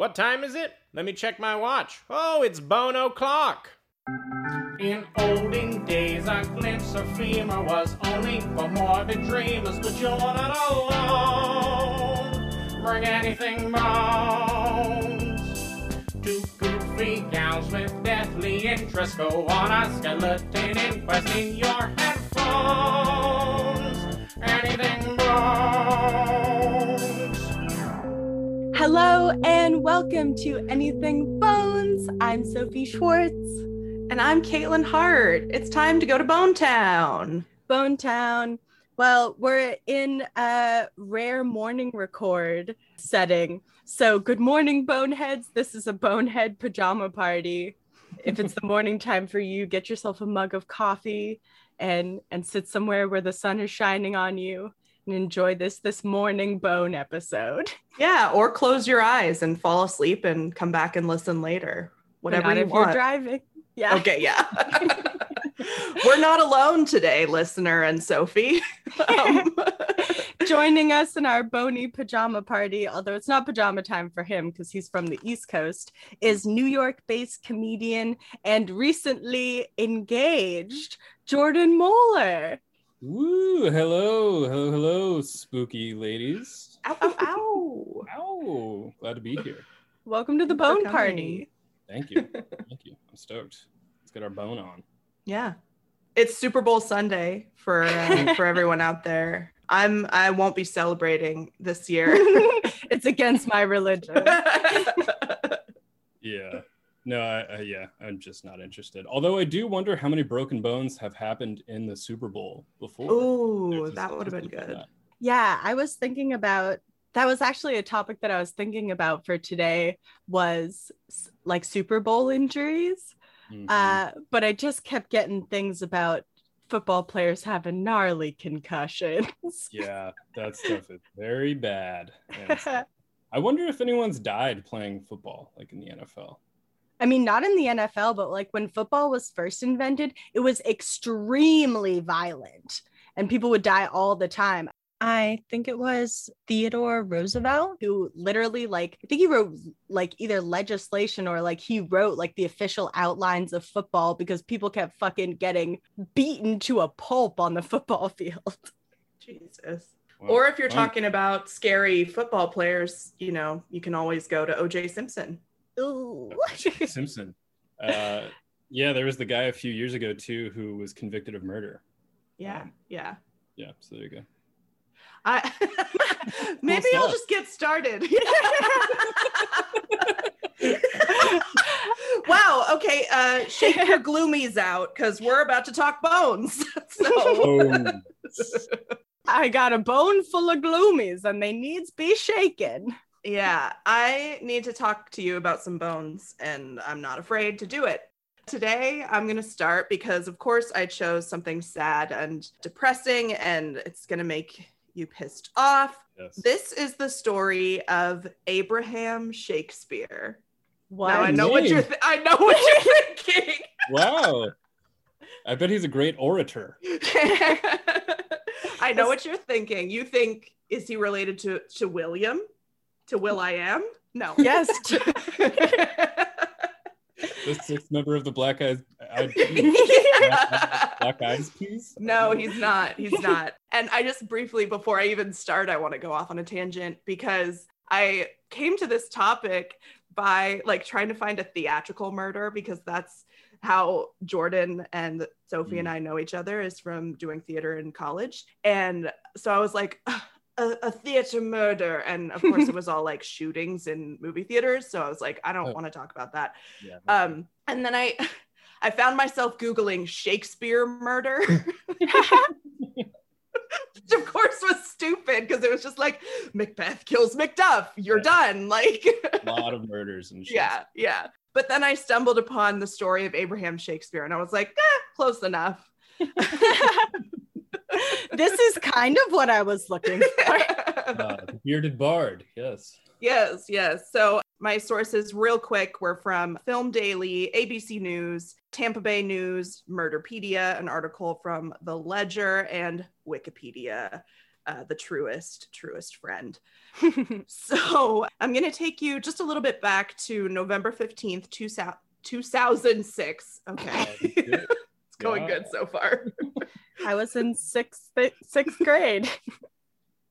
What time is it? Let me check my watch. Oh, it's bone o'clock. In olden days, a glimpse of femur was only for morbid dreamers, but you're not alone. Bring anything bones. Two goofy gals with deathly interest go on a skeleton inquest in your headphones. Anything bones. Hello and welcome to Anything Bones. I'm Sophie Schwartz. And I'm Caitlin Hart. It's time to go to Bone Town. Bone Town. Well, we're in a rare morning record setting. So, good morning, boneheads. This is a bonehead pajama party. If it's the morning time for you, get yourself a mug of coffee and and sit somewhere where the sun is shining on you enjoy this this morning bone episode. Yeah, or close your eyes and fall asleep and come back and listen later. Whatever you if want. you're driving. Yeah. Okay, yeah. We're not alone today, listener and Sophie. Um, joining us in our bony pajama party, although it's not pajama time for him because he's from the East Coast, is New York based comedian and recently engaged Jordan Moeller. Woo! Hello, hello, hello, spooky ladies. ow, ow, ow. Ow! Glad to be here. Welcome to the Thanks bone party. Thank you. Thank you. I'm stoked. Let's get our bone on. Yeah. It's Super Bowl Sunday for uh, for everyone out there. I'm I won't be celebrating this year. it's against my religion. Yeah. No, I, I, yeah, I'm just not interested. Although I do wonder how many broken bones have happened in the Super Bowl before. A that would have been good. Yeah, I was thinking about that was actually a topic that I was thinking about for today was like Super Bowl injuries. Mhm. Uh, but I just kept getting things about football players having gnarly concussions. yeah, that stuff is very bad. I wonder if anyone's died playing football, like in the NFL. I mean, not in the NFL, but like when football was first invented, it was extremely violent and people would die all the time. I think it was Theodore Roosevelt who literally, like, I think he wrote like either legislation or like he wrote like the official outlines of football because people kept fucking getting beaten to a pulp on the football field. Jesus. Well, Or if you're fine. talking about scary football players, you know, you can always go to OJ Simpson. Ooh. Simpson. Uh, yeah, there was the guy a few years ago too who was convicted of murder. Yeah, yeah. Yeah, so there you go. I maybe I'll just get started. wow. Okay. Uh, shake your gloomies out because we're about to talk bones. so Oh, I got a bone full of gloomies and they needs be shaken. Yeah, I need to talk to you about some bones, and I'm not afraid to do it. Today, I'm going to start because, of course, I chose something sad and depressing, and it's going to make you pissed off. yes. This is the story of Abraham Shakespeare. Wow. Now I know what you're. Th- I know what you're thinking. Wow. I bet he's a great orator. I know what you're thinking. You think is he related to to William, to Will I Am? No. Yes. The sixth member of the Black Eyes. Eyed Peas. Black Eyes Peas? No, he's not. He's not. And I just briefly, before I even start, I want to go off on a tangent because I came to this topic by like trying to find a theatrical murder because that's how Jordan and Sophie and mm. I know each other is from doing theater in college. And so I was like, a, a theater murder. And of course, it was all like shootings in movie theaters. So I was like, I don't Oh. want to talk about that. Yeah. Um, and then I, I found myself googling Shakespeare murder, which of course was stupid because it was just like Macbeth kills Macduff, you're Yeah. done. Like, a lot of murders and shit. yeah, yeah. But then I stumbled upon the story of Abraham Shakespeare, and I was like, eh, close enough. This is kind of what I was looking for. Uh, bearded bard. Yes. Yes, yes. So my sources, real quick, were from Film Daily, ABC News, Tampa Bay News, Murderpedia, an article from The Ledger, and Wikipedia. uh, the truest, truest friend. So I'm going to take you just a little bit back to November 15th, 2000, 2006. Okay. It's going Yeah. good so far. I was in sixth sixth grade.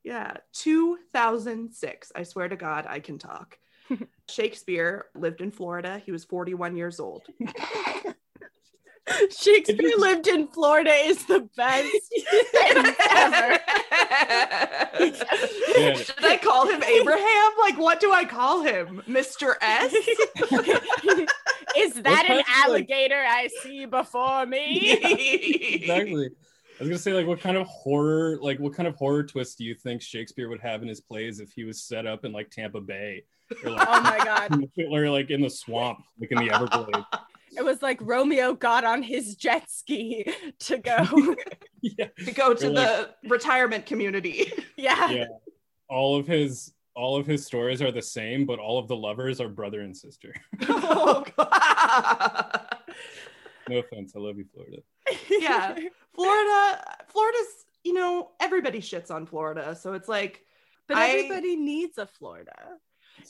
Yeah, 2006. I swear to God, I can talk. Shakespeare lived in Florida. He was 41 years old. Shakespeare lived in Florida is the best sentence ever. Should I call him Abraham? Like, what do I call him? Mr. S? Is that an kind of, like- alligator I see before me? exactly. I was gonna say, like, what kind of horror, like, what kind of horror twist do you think Shakespeare would have in his plays if he was set up in like Tampa Bay, or like, Oh my god. or like in the swamp, like in the Everglades? It was like Romeo got on his jet ski to go. yeah, to go to Or like- the retirement community. yeah. yeah. All of his, all of his stories are the same, but all of the lovers are brother and sister. oh, God. No offense, I love you, Florida. Yeah. Florida, Florida's, you know, everybody shits on Florida. So it's like But I- everybody needs a Florida.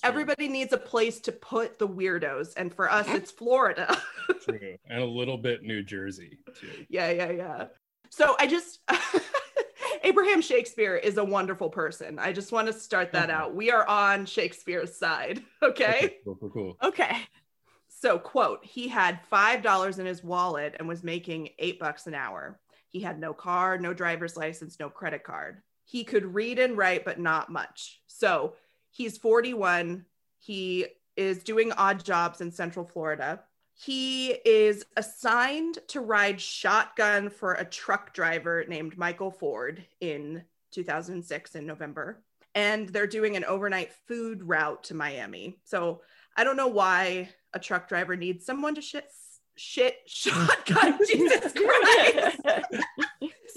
Everybody needs a place to put the weirdos. And for us, it's Florida. true, and a little bit New Jersey too. yeah, yeah, yeah. So I just, Abraham Shakespeare is a wonderful person. I just want to start that Mhm. out. We are on Shakespeare's side. Okay. cool, cool, cool. Okay. So, quote, he had $5 in his wallet and was making eight bucks an hour. He had no car, no driver's license, no credit card. He could read and write, but not much. So, he's 41. He is doing odd jobs in Central Florida. He is assigned to ride shotgun for a truck driver named Michael Ford in 2006 in November. And they're doing an overnight food route to Miami. So, I don't know why a truck driver needs someone to shit shit shotgun. Jesus Christ.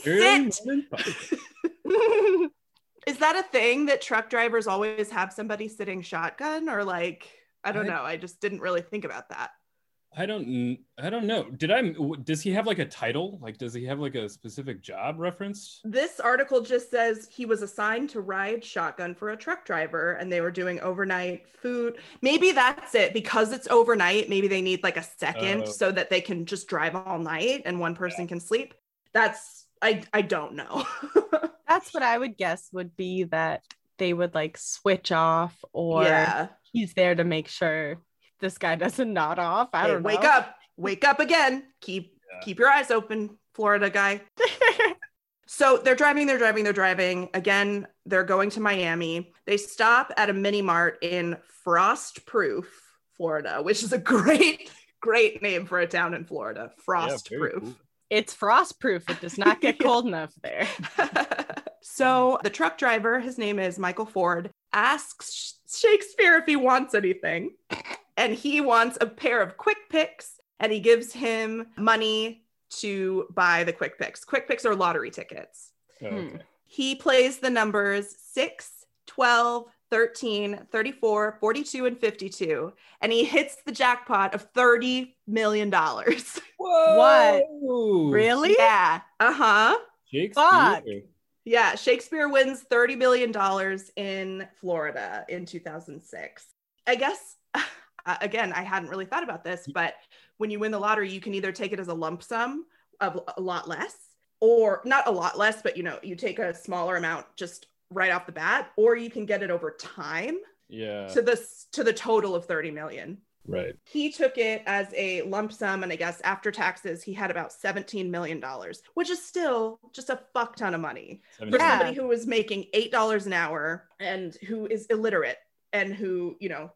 Sit. Is that a thing that truck drivers always have somebody sitting shotgun or like I don't I- know. I just didn't really think about that. I don't. I don't know. Did I Does he have like a title? Like, does he have like a specific job referenced? This article just says he was assigned to ride shotgun for a truck driver and they were doing overnight food. Maybe that's it because it's overnight. Maybe they need like a second Oh. so that they can just drive all night and one person can sleep. That's I I don't know. That's what I would guess would be that they would like switch off or yeah. he's there to make sure this guy doesn't nod off. I Hey, don't know. wake up. Wake up again. Keep Yeah. keep your eyes open, Florida guy. So they're driving, they're driving, they're driving. Again, they're going to Miami. They stop at a mini mart in Frostproof, Florida, which is a great, great name for a town in Florida. Frost very Proof. cool. It's frost proof. It does not get cold enough there. so the truck driver, his name is Michael Ford, asks Shakespeare if he wants anything. And he wants a pair of quick picks and he gives him money to buy the quick picks. Quick picks are lottery tickets. Oh, Hmm. okay. He plays the numbers 6, 12, 13, 34, 42, and 52. And he hits the jackpot of $30 million. What? Whoa! Really? yeah. Uh huh. Shakespeare. Fuck. Yeah, Shakespeare wins $30 million in Florida in 2006. I guess, uh, again, I hadn't really thought about this, but when you win the lottery, you can either take it as a lump sum of a lot less, or not a lot less, but you know, you take a smaller amount just right off the bat, or you can get it over time Yeah. to this to the total of 30 million. right. He took it as a lump sum, and I guess after taxes, he had about $17 million, which is still just a fuck ton of money for somebody who was making eight dollars an hour and who is illiterate and who you know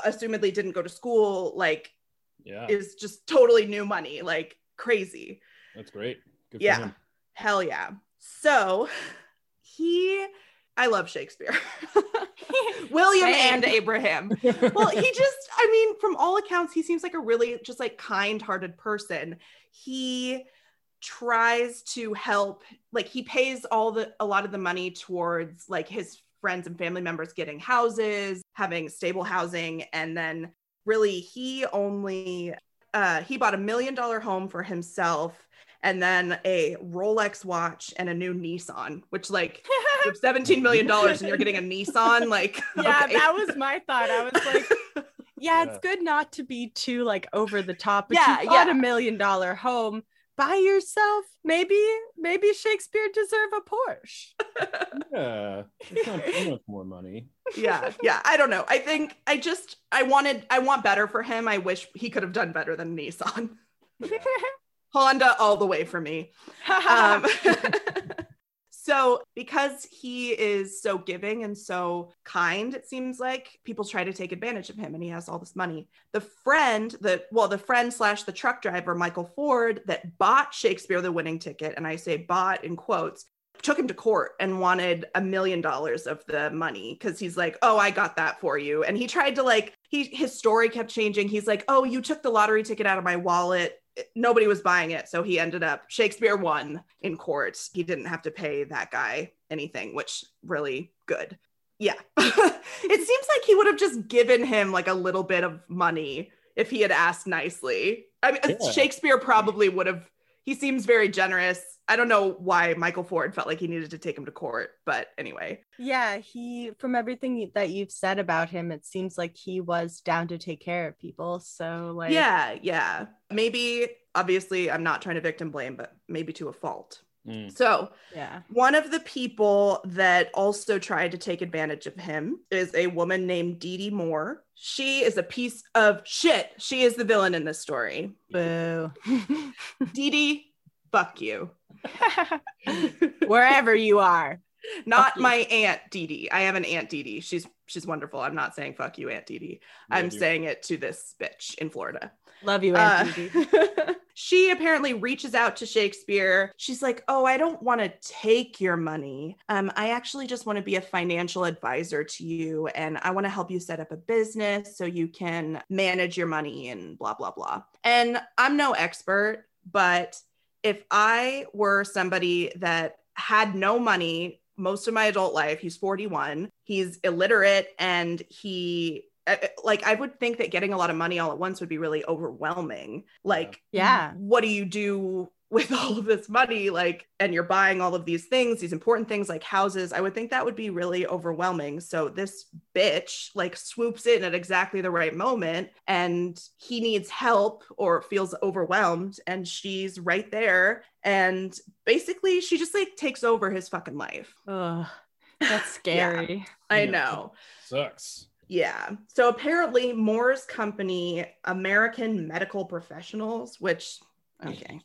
assumedly didn't go to school like Yeah. is just totally new money like crazy That's great. Good for yeah him. hell yeah so he i love shakespeare william Same. and abraham well he just i mean from all accounts he seems like a really just like kind-hearted person he tries to help like he pays all the a lot of the money towards like his friends and family members getting houses having stable housing and then really he only uh he bought a million dollar home for himself and then a Rolex watch and a new Nissan, which like 17 million dollars and you're getting a Nissan. Like, yeah, okay. that was my thought. I was like, yeah, Yeah. it's good not to be too like over the top. But Yeah, you bought yeah. a million dollar home by yourself. Maybe, maybe Shakespeare deserve a Porsche. Yeah, it's not too much more money. yeah, yeah. I don't know. I think I just I wanted I want better for him. I wish he could have done better than Nissan. Honda all the way for me. Um, so, because he is so giving and so kind, it seems like people try to take advantage of him and he has all this money. The friend, the well, the friend slash the truck driver, Michael Ford, that bought Shakespeare the winning ticket, and I say bought in quotes, took him to court and wanted a million dollars of the money because he's like, oh, I got that for you. And he tried to like, he his story kept changing. He's like, oh, you took the lottery ticket out of my wallet nobody was buying it so he ended up shakespeare won in court. He didn't have to pay that guy anything which really good. Yeah. It seems like he would have just given him like a little bit of money if he had asked nicely. I mean Yeah. shakespeare probably would have he seems very generous. I don't know why michael ford felt like he needed to take him to court but anyway. Yeah, he from everything that you've said about him, it seems like he was down to take care of people. So like, yeah yeah. Maybe obviously i'm not trying to victim blame but maybe to a fault Mm. so yeah. One of the people that also tried to take advantage of him is a woman named Dee Dee Moore. She is a piece of shit. She is the villain in this story. Boo. Dee Dee, fuck you. Wherever you are. Not Fuck you. my aunt Dee Dee. I have an aunt Dee Dee. She's she's wonderful. I'm not saying fuck you, Aunt Dee Dee. I'm Love saying it to this bitch in Florida. Love you, Uh, Aunt Dee Dee. she apparently reaches out to Shakespeare. She's like, "Oh, I don't want to take your money. Um, I actually just want to be a financial advisor to you, and I want to help you set up a business so you can manage your money and blah blah blah." And I'm no expert, but if I were somebody that had no money most of my adult life, he's 41, he's illiterate, and he uh, Uh, uh, like I would think that getting a lot of money all at once would be really overwhelming. Like, Yeah. what do you do with all of this money? Like, and you're buying all of these things, these important things like houses. I would think that would be really overwhelming. So this bitch like swoops in at exactly the right moment, and he needs help or feels overwhelmed, and she's right there. And basically, she just like takes over his fucking life. Ugh, that's scary. I Yeah. know. Sucks. Yeah. So apparently, Moore's company, American Medical Professionals, which, okay.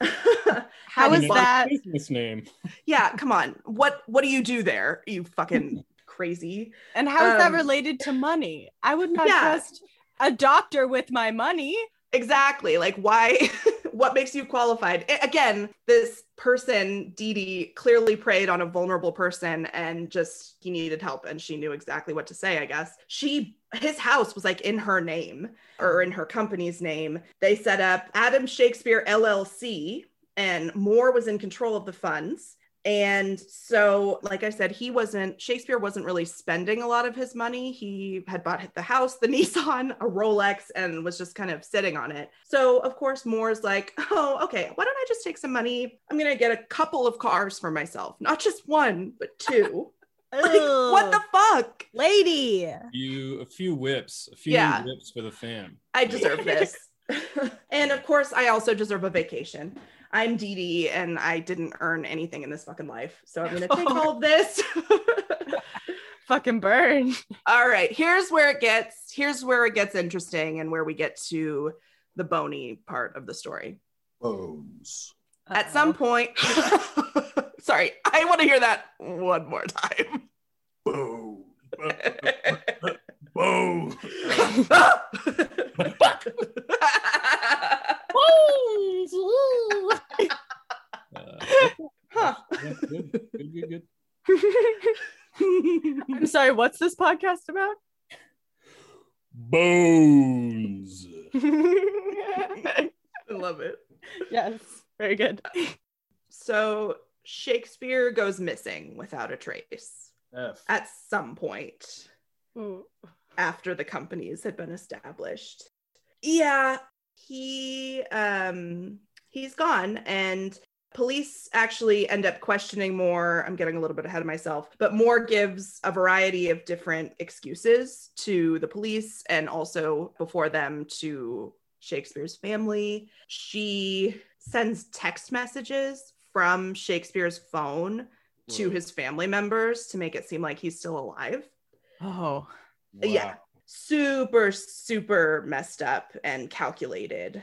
How Had is to- Nice that? Business name. Yeah, come on. What What do you do there? You fucking crazy. And how is that Um, related to money? I would not Yeah. trust a doctor with my money. Exactly. Like, why? what makes you qualified? Again, this person, Dee Dee, clearly preyed on a vulnerable person and just he needed help and she knew exactly what to say, I guess. She, his house was like in her name or in her company's name. They set up Adam Shakespeare LLC and Moore was in control of the funds. And so, like I said, he wasn't, Shakespeare wasn't really spending a lot of his money. He had bought the house, the Nissan, a Rolex, and was just kind of sitting on it. So, of course, Moore's like, oh, okay, why don't I just take some money? I'm going to get a couple of cars for myself, not just one, but two. like, what the fuck? lady? You a few whips, a few Yeah. whips for the fam. I deserve this. and of course, I also deserve a vacation. I'm Dee Dee, and I didn't earn anything in this fucking life. So I'm going to take all of this. Fucking burn. all right, here's where it gets here's where it gets interesting and where we get to the bony part of the story. Bones. At some point, sorry, I want to hear that one more time. Bones. Bones. Bones. Uh, Huh. yeah, good, good, good, good. I'm sorry, what's this podcast about? Bones. I love it. yes, very good. So Shakespeare goes missing without a trace F. at some point after the companies had been established. Yeah, he um he's gone and Police actually end up questioning Moore. I'm getting a little bit ahead of myself, but Moore gives a variety of different excuses to the police and also before them to Shakespeare's family. She sends text messages from Shakespeare's phone to his family members to make it seem like he's still alive. Oh, Yeah. Super, super messed up and calculated.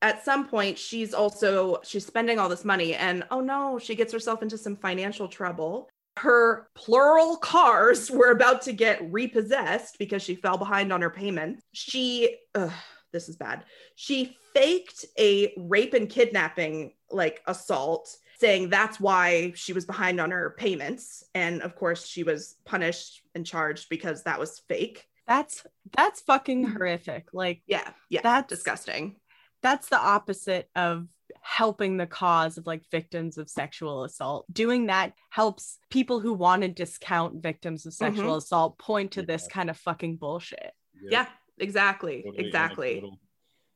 At some point, she's also she's spending all this money, and oh no, she gets herself into some financial trouble. Her plural cars were about to get repossessed because she fell behind on her payments. She, ugh, this is bad. She faked a rape and kidnapping like assault, saying that's why she was behind on her payments. And of course, she was punished and charged because that was fake. That's that's fucking mm-hmm. horrific. Like Yeah, yeah, That's- disgusting. that's the opposite of helping the cause of like victims of sexual assault. Doing that helps people who want to discount victims of mm-hmm. sexual assault point to this kind of fucking bullshit. Yeah, exactly, Totally exactly. anecdotal.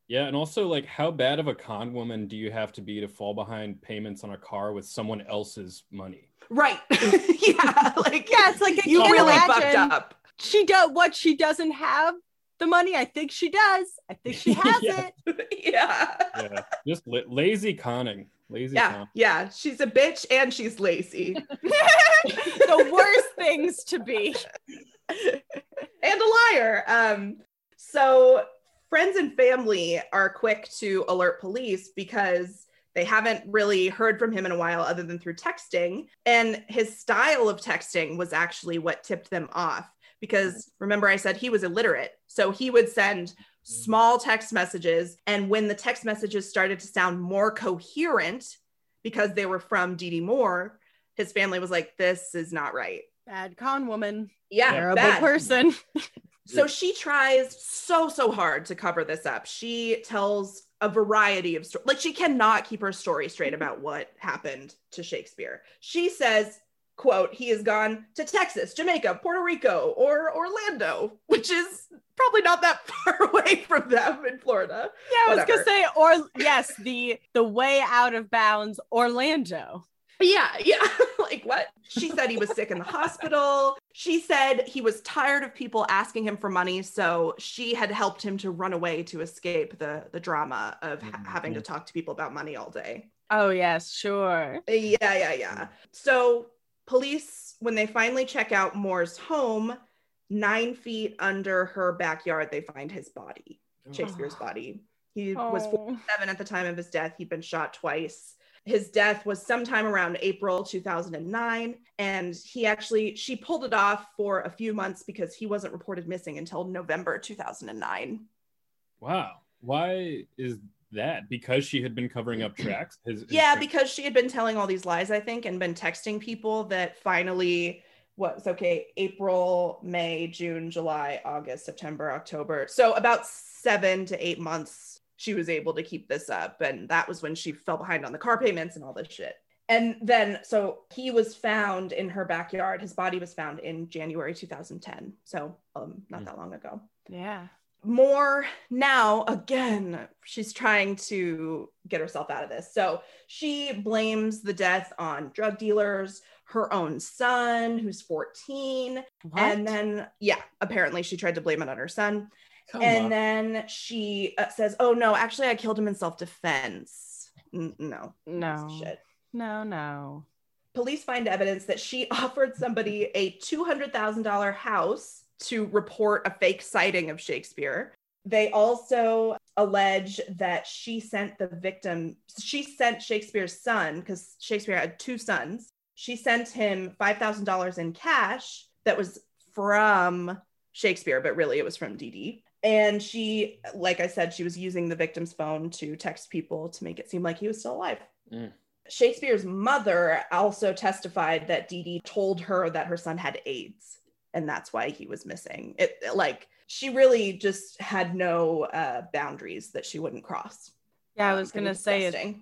Yeah, and also like how bad of a con woman do you have to be to fall behind payments on a car with someone else's money? Right. yeah, like Yeah, it's like you really imagine fucked up. She does what she doesn't have the money. I think she does. I think she has Yeah. it. yeah. Yeah, just la- lazy conning, lazy Yeah, con. yeah. She's a bitch and she's lazy the worst things to be. and a liar. Um, so friends and family are quick to alert police because they haven't really heard from him in a while other than through texting. And his style of texting was actually what tipped them off. Because remember, I said he was illiterate. So he would send mm-hmm. small text messages. And when the text messages started to sound more coherent because they were from Dee Dee Moore, his family was like, this is not right. Bad con woman. Yeah, Terrible bad. person. So she tries so so hard to cover this up. She tells a variety of stories. Like she cannot keep her story straight mm-hmm. about what happened to Shakespeare. She says, "quote He has gone to Texas, Jamaica, Puerto Rico, or Orlando, which is probably not that far away from them in Florida." Yeah, I was Whatever. gonna say, or yes, the the way out of bounds, Orlando. Yeah, yeah. like what? She said he was sick in the hospital. She said he was tired of people asking him for money, so she had helped him to run away to escape the the drama of ha- mm-hmm. having to talk to people about money all day. Oh yes, sure. Yeah, yeah, yeah. So police, when they finally check out Moore's home, nine feet under her backyard, they find his body, oh. Shakespeare's body. He was Oh. seven at the time of his death. He'd been shot twice. His death was sometime around April 2009. And he actually, she pulled it off for a few months because he wasn't reported missing until November 2009. Wow, why is that? Because she had been covering up tracks. His, his Yeah, tra- because she had been telling all these lies, I think, and been texting people that finally was okay April, May, June, July, August, September, October. So about seven to eight months, she was able to keep this up. And that was when she fell behind on the car payments and all this shit. And then, so he was found in her backyard. His body was found in January 2010. So um, not that long ago Yeah. More now again she's trying to get herself out of this. So she blames the death on drug dealers her own son who's 14 What? and then yeah apparently she tried to blame it on her son. Come and on. then she uh, says oh no actually i killed him in self-defense. N- no. No, shit. No, no. police find evidence that she offered somebody a $200,000 house to report a fake sighting of Shakespeare. They also allege that she sent the victim, she sent Shakespeare's son, because Shakespeare had two sons, she sent him $5,000 in cash that was from Shakespeare, but really it was from Dee Dee. And she, like I said, she was using the victim's phone to text people to make it seem like he was still alive. Mm. Shakespeare's mother also testified that Dee Dee told her that her son had AIDS and that's why he was missing. It like she really just had no uh, boundaries that she wouldn't cross. Yeah, I Um, was pretty gonna say it.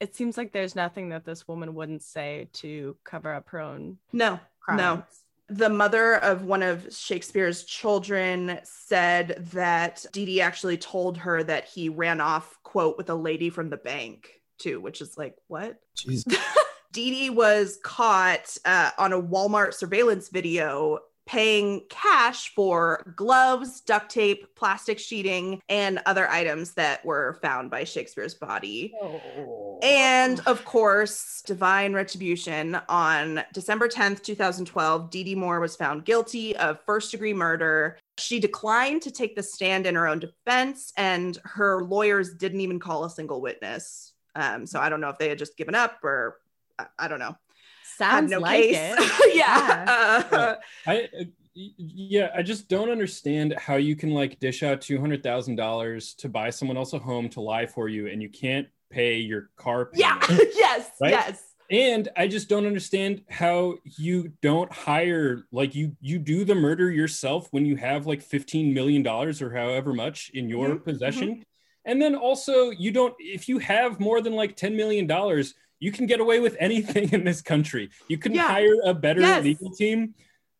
It seems like there's nothing that this woman wouldn't say to cover up her own No, crimes. no. The mother of one of Shakespeare's children said that Dee Dee actually told her that he ran off, quote, with a lady from the bank. too, which is like, what? Jeez. Dee Dee was caught uh, on a Walmart surveillance video paying cash for gloves, duct tape, plastic sheeting, and other items that were found by Shakespeare's body. And of course, divine retribution. On December 10th, 2012, Dee Dee Moore was found guilty of first degree murder. She declined to take the stand in her own defense, and her lawyers didn't even call a single witness. Um, so I don't know if they had just given up or I, I don't know. Sounds Had no like case. it. yeah. Uh, I yeah, I just don't understand how you can like dish out two hundred thousand dollars to buy someone else a home to lie for you, and you can't pay your car yeah. yes. Right? Yes. and I just don't understand how you don't hire like you you do the murder yourself when you have like fifteen million dollars or however much in your Mhm, possession, and then also you don't if you have more than like ten million dollars. You can get away with anything in this country. You can Yeah. hire a better Yes. legal team.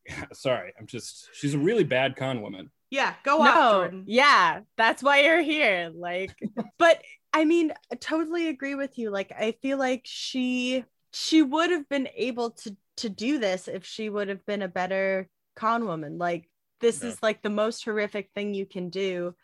Sorry, I'm just she's a really bad con woman. Yeah. Go off, no, Jordan. yeah, that's why you're here. Like, but I mean, I totally agree with you. Like, I feel like she she would have been able to to do this if she would have been a better con woman. Like, this Yeah. is like the most horrific thing you can do,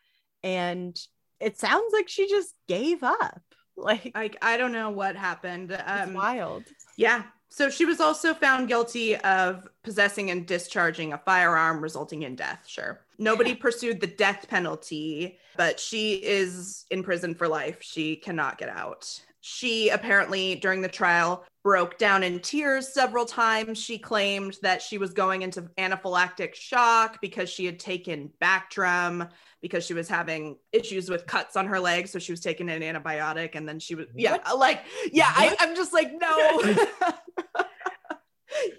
and it sounds like she just gave up. Like, I, I don't know what happened. Um, wild. Yeah. So she was also found guilty of possessing and discharging a firearm, resulting in death. Sure. Nobody pursued the death penalty, but she is in prison for life. She cannot get out. She apparently, during the trial, broke down in tears several times. She claimed that she was going into anaphylactic shock because she had taken Bactrim because she was having issues with cuts on her legs. So she was taking an antibiotic and then she was, yeah, like, yeah, I, I'm just like, no.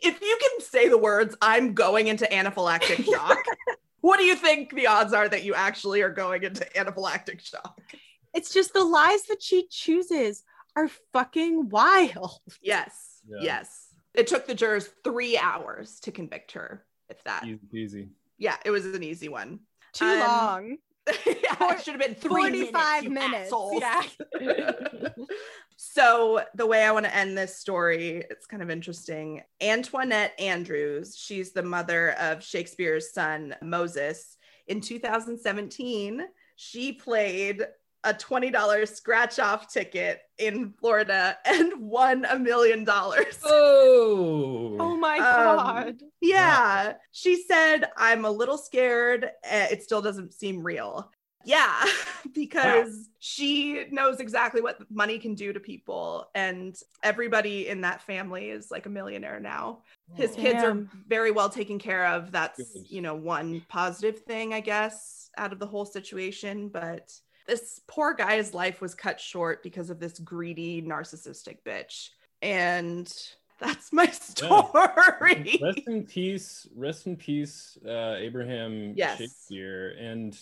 if you can say the words, I'm going into anaphylactic shock, what do you think the odds are that you actually are going into anaphylactic shock? It's just the lies that she chooses are fucking wild. Yes. Yeah. Yes. It took the jurors three hours to convict her, if that. Easy peasy. Yeah, it was an easy one. Too Um, long. yeah, it should have been three 45 minutes. minutes. Yeah. so the way I want to end this story, it's kind of interesting. Antoinette Andrews, she's the mother of Shakespeare's son Moses. In 2017, she played a $20 scratch off ticket in Florida and won a million dollars. Oh. oh my Um, god. Yeah. She said, I'm a little scared. eh, It still doesn't seem real. Yeah, because she knows exactly what money can do to people. And everybody in that family is like a millionaire now. His kids are very well taken care of. That's, you know, one positive thing, I guess, out of the whole situation. But this poor guy's life was cut short because of this greedy, narcissistic bitch. And that's my story. Rest in peace. Rest in peace, uh, Abraham Yes. Shakespeare. And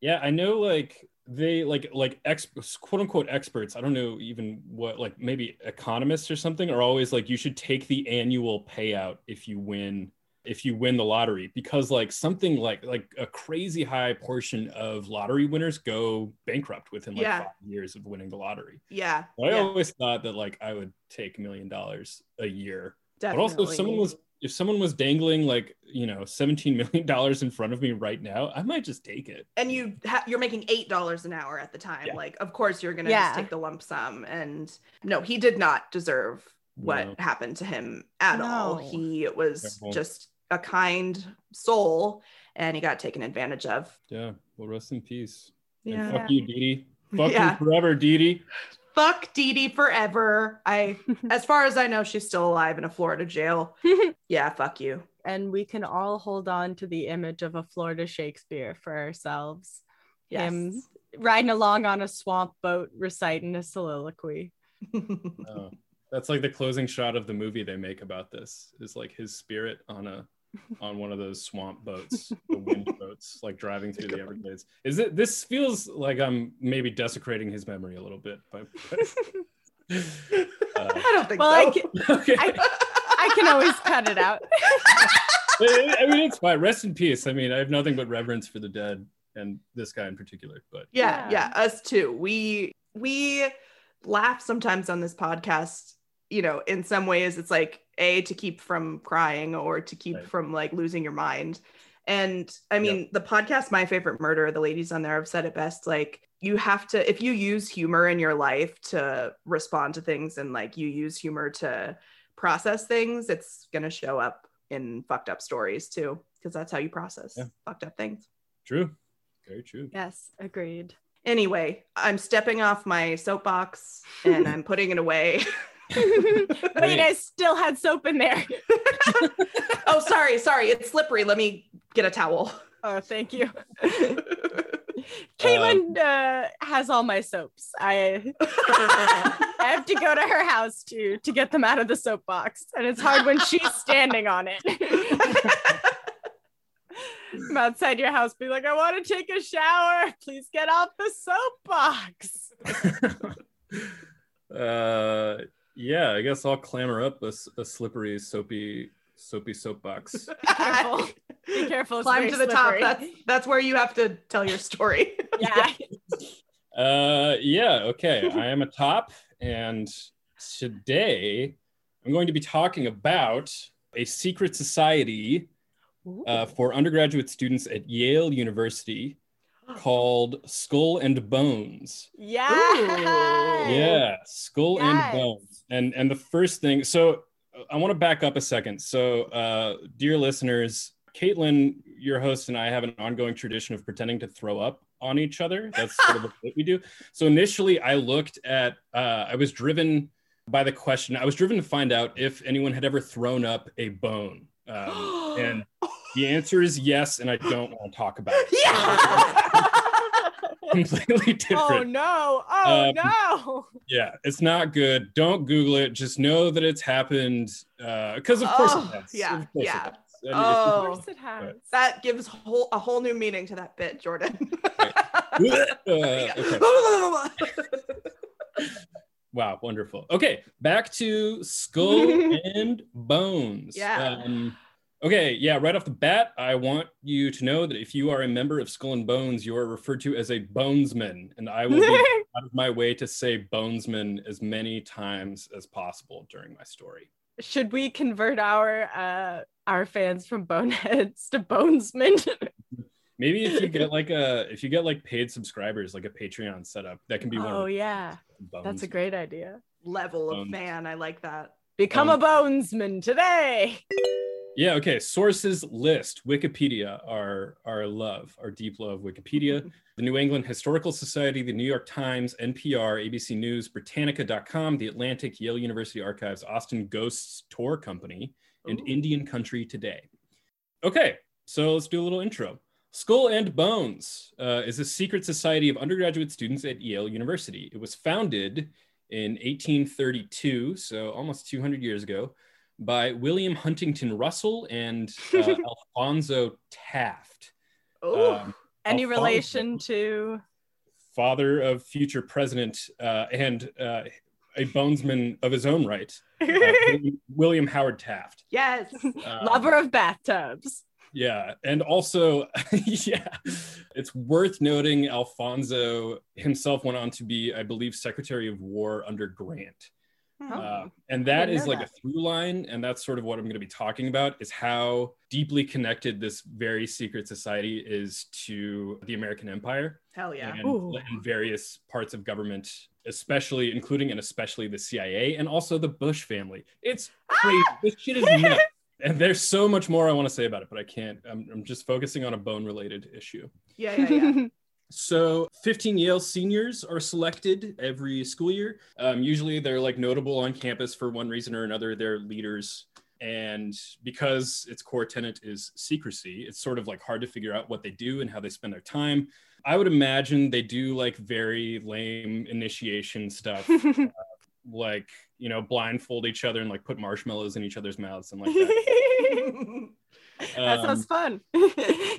yeah, I know like they like like ex quote unquote experts. I don't know even what like maybe economists or something are always like you should take the annual payout if you win if you win the lottery because like something like like a crazy high portion of lottery winners go bankrupt within like Yeah. five years of winning the lottery. yeah. I yeah, always thought that like I would take a million dollars a year definitely. but also, if someone was if someone was dangling like you know seventeen million dollars in front of me right now, I might just take it. and you ha- you're making eight dollars an hour at the time, Yeah. like of course you're gonna Yeah. just take the lump sum. And no, he did not deserve what No. happened to him at all. No. He was Terrible. just a kind soul, and he got taken advantage of. Yeah. Well, rest in peace. Yeah. And fuck you, Dee Dee. Fuck Yeah. you forever, Dee Dee. Fuck Dee Dee forever. I, as far as I know, she's still alive in a Florida jail. yeah, fuck you. and we can all hold on to the image of a Florida Shakespeare for ourselves. Yes. Him riding along on a swamp boat reciting a soliloquy. Oh, that's like the closing shot of the movie they make about this is like his spirit on a on one of those swamp boats, the wind boats, like driving through the Everglades. Is it? This feels like I'm maybe desecrating his memory a little bit, but. uh, I don't think Well, so. I can, okay. I, I can always cut it out. I mean, it's fine. Rest in peace. I mean, I have nothing but reverence for the dead and this guy in particular. But yeah, Yeah. yeah, us too. We we laugh sometimes on this podcast. You know, in some ways, it's like a to keep from crying or to keep Right. from like losing your mind. And I mean, the podcast, My Favorite Murder, the ladies on there have said it best. Like, you have to, if you use humor in your life to respond to things and like you use humor to process things, it's going to show up in fucked up stories too, because that's how you process Yeah. fucked up things. True. Very true. Yes, agreed. Anyway, I'm stepping off my soapbox and I'm putting it away. Wait, I still had soap in there. oh, sorry, sorry. It's slippery. Let me get a towel. Oh, thank you. Caitlin uh, has all my soaps. I I have to go to her house to to get them out of the soap box, and it's hard when she's standing on it. I'm outside your house, be like, I want to take a shower. Please get off the soap box. uh, yeah, I guess I'll clamor up a slippery, soapy, soapy soapbox. Be Careful. Be careful. Climb to the slippery. top. That's that's where you have to tell your story. yeah. Uh, yeah, okay. I am a top, and today I'm going to be talking about a secret society uh, for undergraduate students at Yale University called Skull and Bones. Yeah. Yeah, Skull Yes. and Bones. And and the first thing, so I want to back up a second. So, uh, dear listeners, Caitlin, your host, and I have an ongoing tradition of pretending to throw up on each other. That's sort of what we do. So initially, I looked at. Uh, I was driven by the question. I was driven to find out if anyone had ever thrown up a bone. Um, and the answer is yes, and I don't want to talk about it. yeah. Completely different. Oh no. Oh Um, no. Yeah, it's not good. Don't Google it. Just know that it's happened. Because of course Oh, it yeah, Of course it yeah. has. I mean, Oh. Of course it has. that gives whole a whole new meaning to that bit, Jordan. uh. Wow, wonderful. Okay, back to Skull and Bones. Yeah. Um, okay, yeah, right off the bat, I want you to know that if you are a member of Skull and Bones, you are referred to as a bonesman, and I will be out of my way to say bonesman as many times as possible during my story. Should we convert our uh our fans from boneheads to bonesmen? Maybe if you get like a if you get like paid subscribers, like a Patreon setup, that can be one. oh of yeah. bones. That's a great idea. Level of Um, fan. I like that. Become Um, a bonesman today. Yeah. Okay. Sources list Wikipedia, our our love, our deep love. Wikipedia, the New England Historical Society, the New York Times, NPR, ABC News, Britannica.com, the Atlantic, Yale University Archives, Austin Ghosts Tour Company, and Ooh. Indian Country Today. Okay, so let's do a little intro. Skull and Bones uh, is a secret society of undergraduate students at Yale University. It was founded in 1832, so almost 200 years ago, by William Huntington Russell and uh, Alphonso Taft, Oh, um, Any Alphonso. relation to father of future president uh, and uh, a bonesman of his own right, uh, William- William Howard Taft. yes. Um, lover of bathtubs? Yeah, and also, yeah, it's worth noting Alphonso himself went on to be, I believe, Secretary of War under Grant. Oh. Uh, and that didn't is know like that. a through line, and that's sort of what I'm going to be talking about is how deeply connected this very secret society is to the American Empire Hell yeah. and, and various parts of government, especially including and especially the CIA and also the Bush family. It's crazy. this shit is nuts. And there's so much more I want to say about it, but I can't. I'm, I'm just focusing on a bone related issue. Yeah, yeah, yeah. So, 15 Yale seniors are selected every school year. Um, usually, they're like notable on campus for one reason or another. They're leaders. And because its core tenet is secrecy, it's sort of like hard to figure out what they do and how they spend their time. I would imagine they do like very lame initiation stuff, like, you know, blindfold each other and like put marshmallows in each other's mouths and like that. that Um, sounds fun.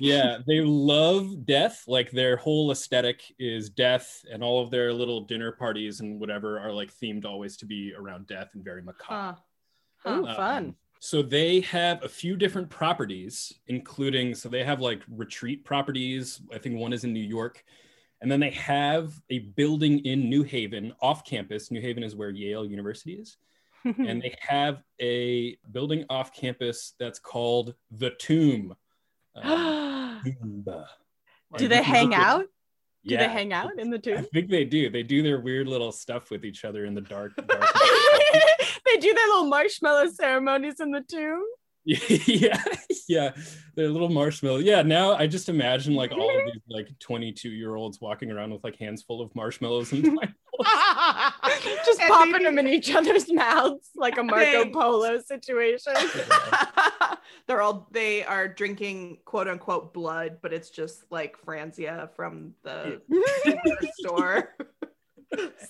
yeah, they love death. Like their whole aesthetic is death, and all of their little dinner parties and whatever are like themed always to be around death and very macabre. Huh. Ooh, Huh. fun. So they have a few different properties, including so they have like retreat properties. I think one is in New York. And then they have a building in New Haven off campus. New Haven is where Yale University is. And they have a building off campus that's called the Tomb. Um, do they hang out? Do Yeah, they hang out in the tomb? I think they do. They do their weird little stuff with each other in the dark. dark they do their little marshmallow ceremonies in the tomb. yeah, yeah, they're little marshmallow. Yeah, now I just imagine like all of these like 22 year olds walking around with like hands full of marshmallows and Just And popping maybe- them in each other's mouths like a Marco They- Polo situation. They're all they are drinking quote unquote blood, but it's just like Franzia from the store.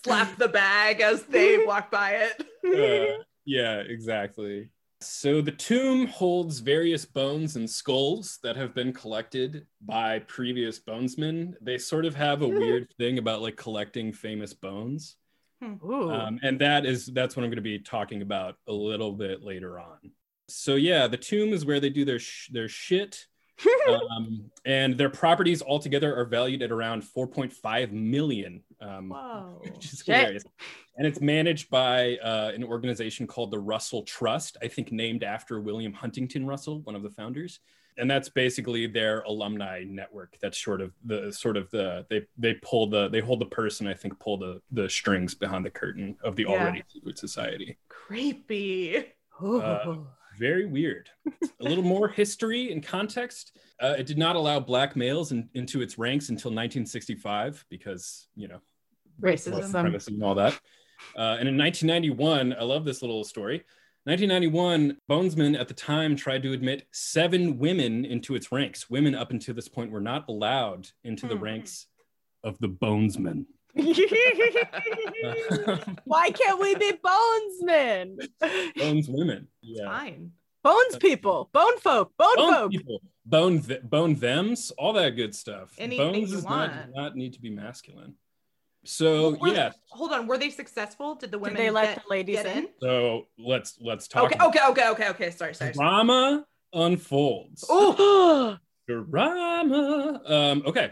Slap the bag as they walk by it. Uh, yeah, exactly. So the tomb holds various bones and skulls that have been collected by previous bonesmen. They sort of have a weird thing about like collecting famous bones. Um, and that is that's what I'm going to be talking about a little bit later on. So yeah, the tomb is where they do their sh- their shit, um, and their properties altogether are valued at around 4.5 million, um, Whoa. which is Shit. And it's managed by uh, an organization called the Russell Trust, I think named after William Huntington Russell, one of the founders. And that's basically their alumni network. That's sort of the sort of the they they pull the they hold the purse and I think pull the the strings behind the curtain of the Yeah. already secret society. Creepy. uh, Very weird. A little more history and context. Uh, it did not allow black males in, into its ranks until 1965 because you know Racism. and all that. Uh, and in 1991, I love this little story. 1991, Bonesman at the time tried to admit seven women into its ranks. Women up until this point were not allowed into the Hmm. ranks of the Bonesmen. Why can't we be bonesmen? Bones women. Yeah. Fine. Bones people, bone folk, bone, Bone folk. people, bone, th- bone thems, all that good stuff. Anything Bones you does not, want. not need to be masculine. So Were- yeah, Hold on. Were they successful? Did the Did women they let get, the ladies in? in? so let's let's talk. Okay, okay, okay, okay, okay. Sorry, sorry. sorry. Drama unfolds. Oh, drama. Um, okay.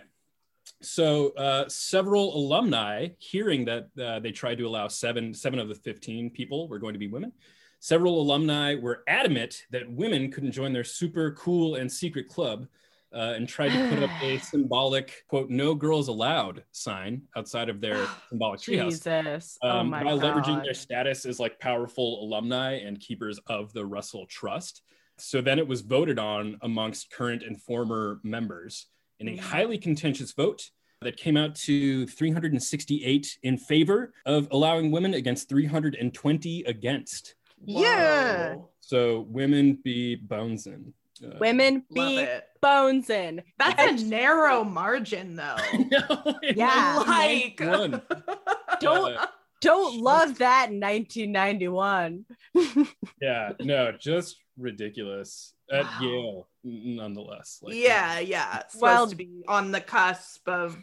So uh, several alumni, hearing that uh, they tried to allow seven seven of the fifteen people were going to be women, several alumni were adamant that women couldn't join their super cool and secret club, uh, and tried to put up a symbolic quote "No girls allowed" sign outside of their symbolic treehouse Jesus. oh um, my by God. leveraging their status as like powerful alumni and keepers of the Russell Trust. So then it was voted on amongst current and former members in a Mhm. highly contentious vote that came out to 368 in favor of allowing women against 320 against. Yeah. So women be bonesin. Uh, Women be it. bonesin. That's And- a narrow margin, though. no, Yeah. was like. Don't- Uh, Don't love that in 1991. yeah, no, just ridiculous at Wow. Yale, nonetheless. Like, yeah, yeah. Supposed Well- to be on the cusp of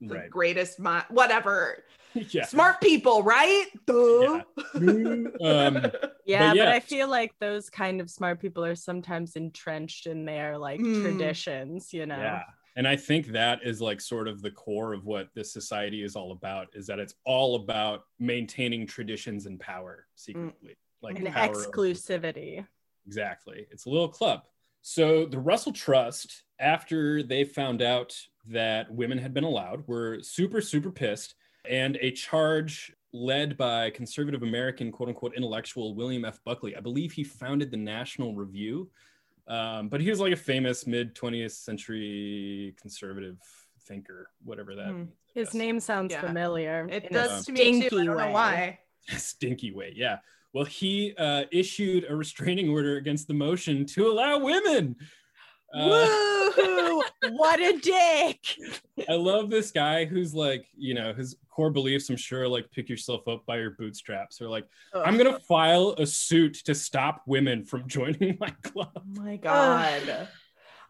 the right. greatest mind, whatever. Yeah. Smart people, right? Duh. Um, Yeah, but, yeah. I feel like those kind of smart people are sometimes entrenched in their like Mm. traditions, you know. yeah. And I think that is like sort of the core of what this society is all about is that it's all about maintaining traditions and power secretly. Mm. Like And power over- exclusivity. Exactly. It's a little club. So the Russell Trust, after they found out that women had been allowed, were super, super pissed. And a charge led by conservative American, quote unquote, intellectual William F. Buckley. I believe he founded the National Review, um, but he was like a famous mid 20th century conservative thinker, whatever that means, His name sounds Yeah. familiar. It in a does to me too. I stinky don't know way. why. stinky way. Yeah. Well, he uh, issued a restraining order against the motion to allow women. Uh, Woo! what a dick! I love this guy who's like, you know, his core beliefs, I'm sure, like pick yourself up by your bootstraps or like, I'm going to file a suit to stop women from joining my club. Oh my god.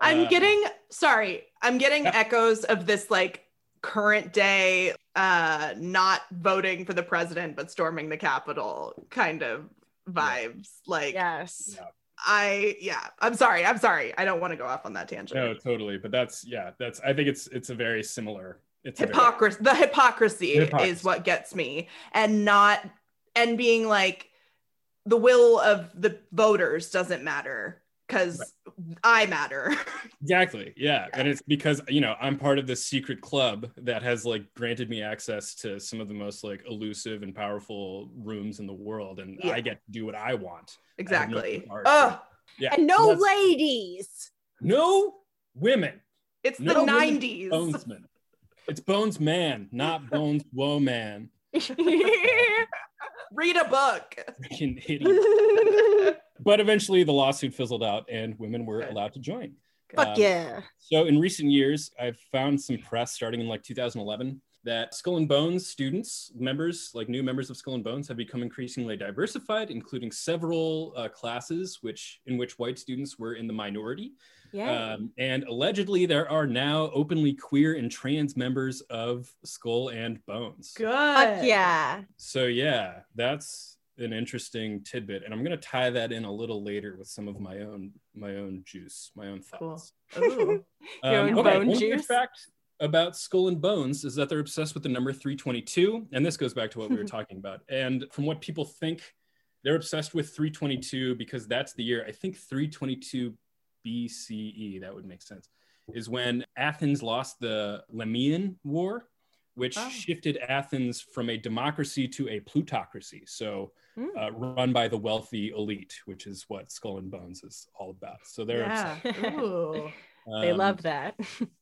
I'm Uh, getting sorry. I'm getting Yeah. echoes of this like current day uh not voting for the president but storming the capitol kind of vibes. Like Yes. Yeah. I yeah, I'm sorry. I'm sorry. I don't want to go off on that tangent. No, totally. But that's, yeah, that's, I think it's, it's a very similar It's hypocrisy the hypocrisy, Hypocrisy. is what gets me and not and being like the will of the voters doesn't matter because i matter Exactly. Yeah. And it's because, you know, I'm part of this secret club that has like granted me access to some of the most like elusive and powerful rooms in the world. And Yeah. I get to do what I want. exactly part. Ugh, Yeah. and no that's- ladies. no women. it's No the women 90s Bonesman. It's Bones Man, not Bones Woe Man. read a book Freaking idiot. But eventually the lawsuit fizzled out and women were allowed to join. Fuck Um, yeah. So in recent years, I've found some press starting in like 2011 that Skull and Bones students, members, like new members of Skull and Bones, have become increasingly diversified, including several uh, classes which in which white students were in the minority. Yeah. Um, and allegedly, there are now openly queer and trans members of Skull and Bones. good Fuck yeah. So yeah, that's an interesting tidbit, and I'm gonna tie that in a little later with some of my own my own juice, my own Cool. thoughts. Ooh. Your own Um, okay, bone one juice? fact about Skull and Bones is that they're obsessed with the number 322, and this goes back to what we were talking about. And from what people think, they're obsessed with 322 because that's the year I think 322 BCE. That would make sense. Is when Athens lost the Lamian War, which Oh. shifted Athens from a democracy to a plutocracy. So Mm. uh, run by the wealthy elite, which is what Skull and Bones is all about. So they're yeah Ooh. they um, love that.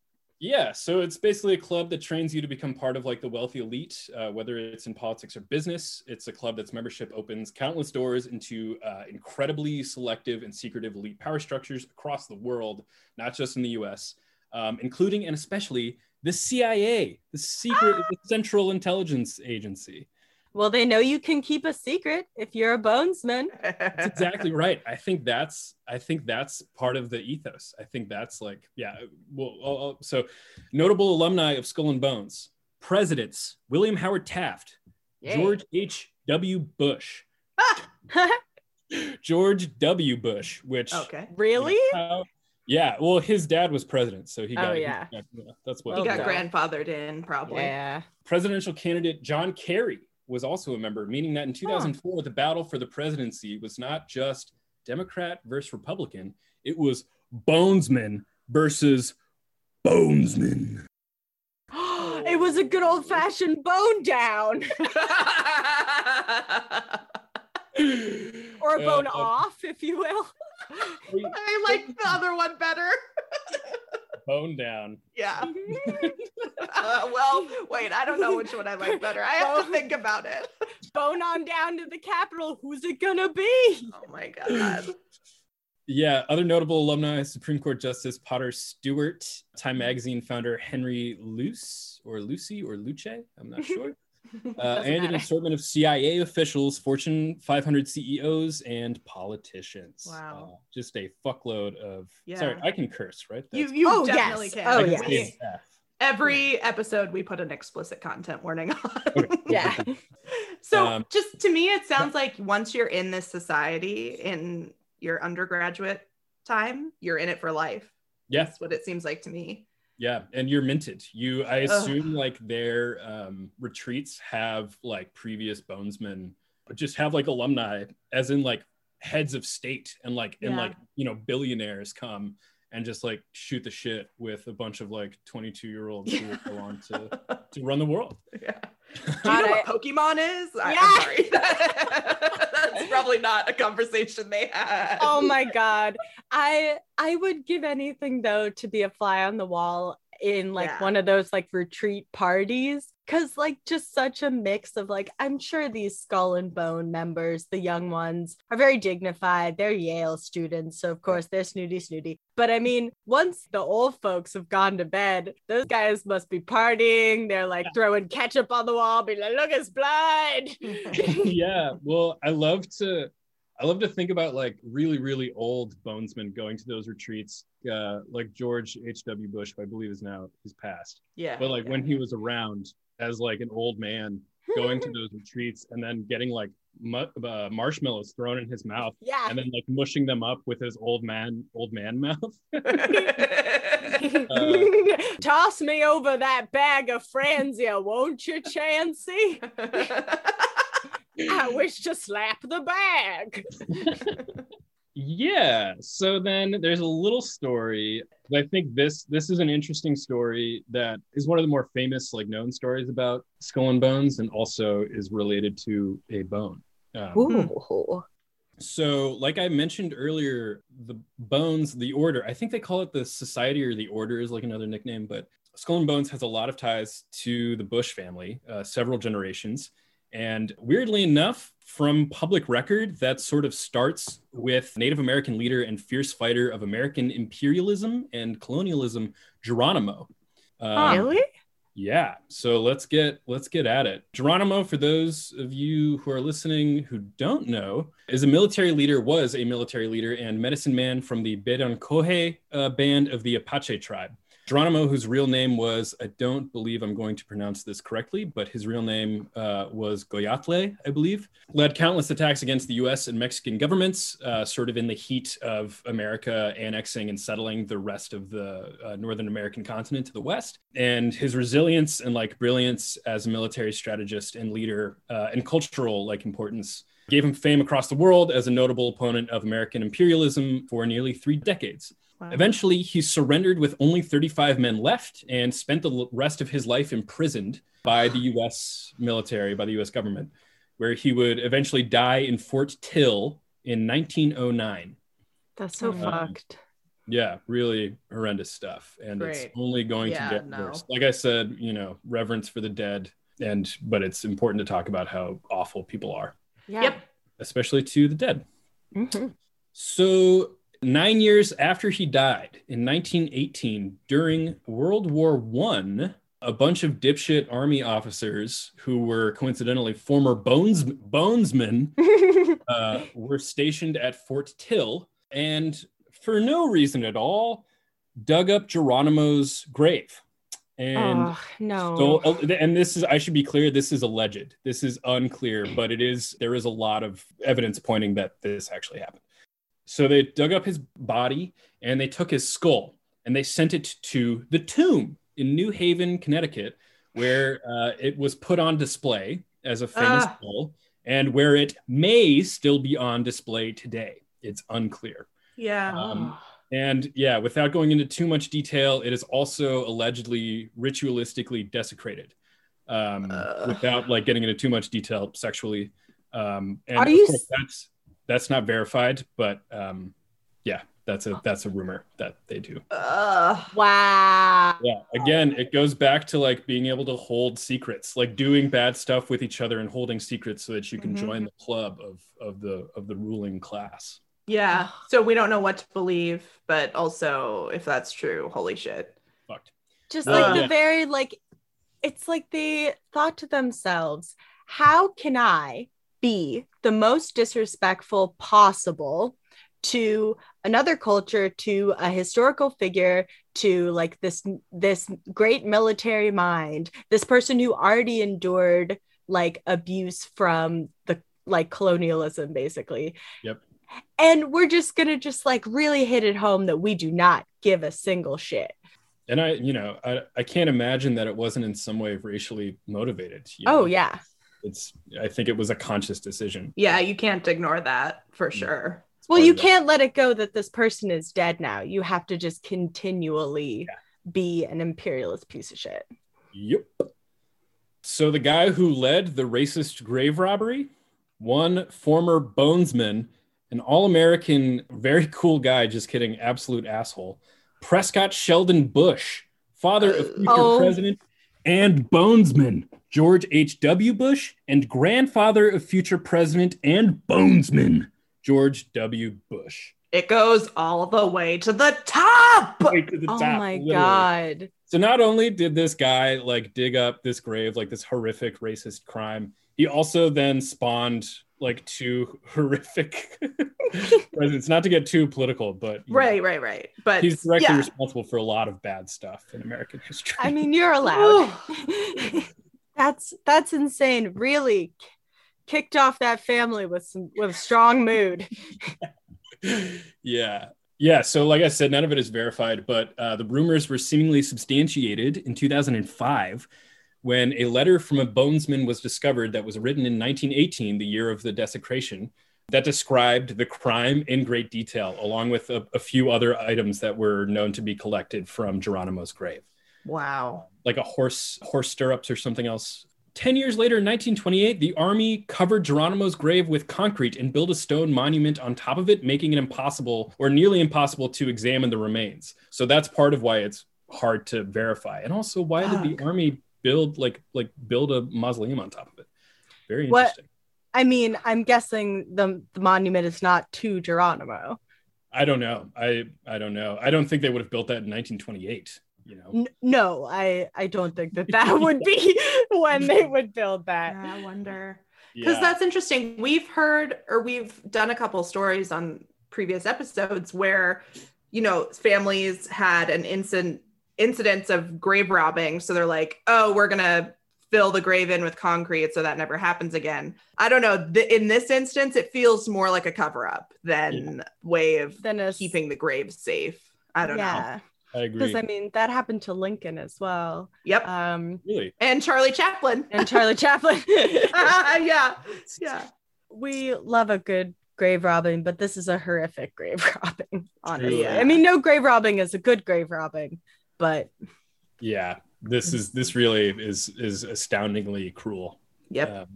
yeah, so it's basically a club that trains you to become part of like the wealthy elite, uh, whether it's in politics or business. It's a club that's membership opens countless doors into uh, incredibly selective and secretive elite power structures across the world, not just in the U.S., um, including and especially the CIA, the secret the Central Intelligence Agency. Well, they know you can keep a secret if you're a bonesman. That's exactly right. I think that's I think that's part of the ethos. I think that's like yeah. Well, I'll- I'll- so notable alumni of Skull and Bones, presidents William Howard Taft, Yay. George H. W. Bush, George W. Bush, which okay really? how- yeah. Well, his dad was president, so he Oh, got he yeah. that's what he oh, got done. grandfathered in probably Yeah. presidential candidate John Kerry was also a member, meaning that in 2004, the battle for the presidency was not just Democrat versus Republican, it was Bonesman versus Bonesman. it was a good old fashioned bone down or a bone Uh, off, if you will. i like the other one better Bone down. yeah Uh, well wait i don't know which one i like better i have to think about it bone on down to the Capitol. Who's it gonna be? oh my god Yeah, other notable alumni Supreme Court Justice Potter Stewart, Time Magazine founder Henry Luce or Lucy or Luce, I'm not sure. Uh, Doesn't and an assortment of CIA officials, Fortune 500 CEOs, and politicians. Wow. Uh, just a fuckload of. Yeah. Sorry, I can curse, right? you That's- you Oh, definitely yes. can Oh, I can yes. every episode we put an explicit content warning on Okay. Yeah. So Um, just to me, it sounds like once you're in this society in your undergraduate time, you're in it for life. Yeah, That's what it seems like to me. Yeah, and you're minted. You, I Ugh. assume, like their um, retreats have like previous bonesmen, just have like alumni, as in like heads of state and like and Yeah. like you know billionaires come and just like shoot the shit with a bunch of like 22 year olds who will go on to to run the world. Yeah. Do you know I- what Pokemon is? I, Yeah. That's probably not a conversation they had. oh my god i i would give anything though to be a fly on the wall in like Yeah. one of those like retreat parties because like just such a mix of like i'm sure these skull and bone members the young ones are very dignified. They're yale students so of course they're snooty snooty. But i mean once the old folks have gone to bed those guys must be partying. They're like throwing ketchup on the wall be like look it's blood. Yeah well i love to i love to think about like really really old bonesmen going to those retreats. Uh like george h.w bush who i believe is now he's passed. Yeah. but like yeah. when he was around as like an old man going to those retreats and then getting like mu- uh, marshmallows thrown in his mouth yeah and then like mushing them up with his old man old man mouth Toss me over that bag of Franzia, won't you, Chansey? I wish to slap the bag. Yeah. So then there's a little story. I think this this is an interesting story that is one of the more famous, like known stories about skull and bones, and also is related to a bone. Um, Ooh. so, like I mentioned earlier, the bones, the order, I think they call it the society or the order is like another nickname, but Skull and Bones has a lot of ties to the Bush family, uh, several generations. And weirdly enough, from public record, that sort of starts with Native American leader and fierce fighter of American imperialism and colonialism, Geronimo. Um, really? yeah. So let's get let's get at it. Geronimo, for those of you who are listening who don't know, is a military leader, was a military leader and medicine man from the Bedonkohe uh, band of the Apache tribe. Geronimo, whose real name was, I don't believe I'm going to pronounce this correctly, but his real name uh, was Goyatle, I believe, led countless attacks against the US and Mexican governments, uh, sort of in the heat of America annexing and settling the rest of the uh, Northern American continent to the West. And his resilience and like brilliance as a military strategist and leader uh, and cultural like importance gave him fame across the world as a notable opponent of American imperialism for nearly three decades. Wow. Eventually, he surrendered with only 35 men left and spent the rest of his life imprisoned by the US military, by the US government, where he would eventually die in Fort Sill in 1909. That's so Um, fucked. Yeah, really horrendous stuff. And it's only going Yeah, to get no. worse. Like I said, you know, reverence for the dead. And, but it's important to talk about how awful people are, Yeah. Yep. especially to the dead. Mhm. So, nine years after he died in 1918, during World War One, a bunch of dipshit army officers who were coincidentally former bones bonesmen uh, were stationed at Fort Sill, and for no reason at all, dug up Geronimo's grave. And oh, no. so, and this is, I should be clear, this is alleged. This is unclear, but it is, there is a lot of evidence pointing that this actually happened. So they dug up his body and they took his skull and they sent it to the tomb in New Haven, Connecticut, where uh, it was put on display as a famous Ah. skull and where it may still be on display today. It's unclear. Yeah. Um, and yeah, without going into too much detail, it is also allegedly ritualistically desecrated. Um, Ugh. without like getting into too much detail sexually. Um, and Are of you course, that's that's not verified, but um, yeah, that's a that's a rumor that they do. Ugh. wow. Yeah, again, it goes back to like being able to hold secrets, like doing bad stuff with each other and holding secrets so that you can Mhm. join the club of of the of the ruling class. Yeah. So we don't know what to believe, but also if that's true, holy shit. Fucked. Just like yeah. the very like it's like they thought to themselves, how can I be the most disrespectful possible to another culture, to a historical figure, to like this this great military mind, this person who already endured like abuse from the like colonialism basically. Yep. And we're just gonna just like really hit it home that we do not give a single shit. And I, you know, I, I can't imagine that it wasn't in some way racially motivated. you Oh know? yeah. It's I think it was a conscious decision. Yeah, you can't ignore that for mm. sure. Well, you can't let it go that this person is dead now. You have to just continually be an imperialist piece of shit. Yep. So the guy who led the racist grave robbery, one former bonesman, an all-American, very cool guy, just kidding, absolute asshole, Prescott Sheldon Bush, father of future Oh. president and bonesman George H.W. Bush, and grandfather of future president and bonesman George W. Bush. It goes all the way to the top. Right to the Oh top, my literally. god. So not only did this guy like dig up this grave, like this horrific racist crime, he also then spawned like two horrific presidents. Not to get too political, but you know, Right, right, right. But he's directly yeah. responsible for a lot of bad stuff in American history. I mean, you're allowed. That's that's insane. Really kicked off that family with some with strong mood. yeah. Yeah, so like I said, none of it is verified, but uh, the rumors were seemingly substantiated in 2005 when a letter from a bonesman was discovered that was written in 1918, the year of the desecration, that described the crime in great detail, along with a, a few other items that were known to be collected from Geronimo's grave, Wow. like a horse horse stirrups or something else. Ten years later, in 1928, the army covered Geronimo's grave with concrete and built a stone monument on top of it, making it impossible or nearly impossible to examine the remains. So that's part of why it's hard to verify. And also, why did the army build like like build a mausoleum on top of it? Very What- interesting. I mean, I'm guessing the, the monument is not to Geronimo. I don't know. I I don't know. I don't think they would have built that in 1928. You know. N- no, I I don't think that that would be when they would build that. Yeah, I wonder. Because Yeah. that's interesting. We've heard or we've done a couple stories on previous episodes where, you know, families had an incident incidents of grave robbing. So they're like, oh, we're gonna fill the grave in with concrete so that never happens again. I don't know. Th- in this instance, it feels more like a cover up than way of Then a keeping the grave safe. I don't know. Yeah, I agree. because I mean that happened to Lincoln as well. Yep. Um, really. and Charlie Chaplin. and Charlie Chaplin. yeah. Yeah. we love a good grave robbing, but this is a horrific grave robbing. Honestly, Yeah. I mean, no grave robbing is a good grave robbing, but Yeah. This is this really is is astoundingly cruel. Yep. Um,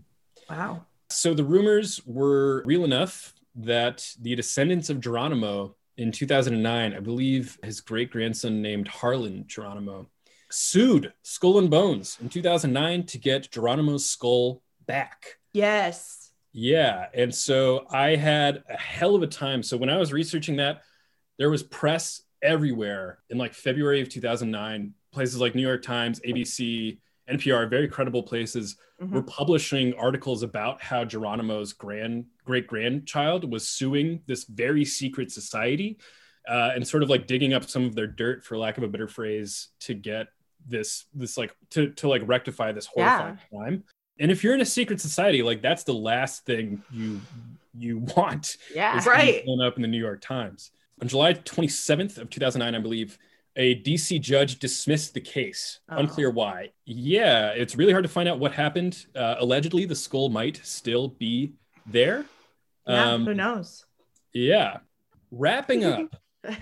Wow. So the rumors were real enough that the descendants of Geronimo in 2009, I believe his great grandson named Harlan Geronimo, sued Skull and Bones in 2009 to get Geronimo's skull back. Yes. Yeah. And so I had a hell of a time. So when I was researching that, there was press everywhere in like February of 2009, places like New York Times, ABC, NPR, very credible places Mhm. were publishing articles about how Geronimo's grand great grandchild was suing this very secret society uh, and sort of like digging up some of their dirt, for lack of a better phrase, to get this this like to to like rectify this horrifying crime. And if you're in a secret society, like that's the last thing you you want yeah, is to be Right. blown up in the New York Times. On July 27th of 2009, I believe, a DC judge dismissed the case. Oh. Unclear why. Yeah, it's really hard to find out what happened. Uh, allegedly, the skull might still be there. Yeah. Um, who knows? yeah. Wrapping up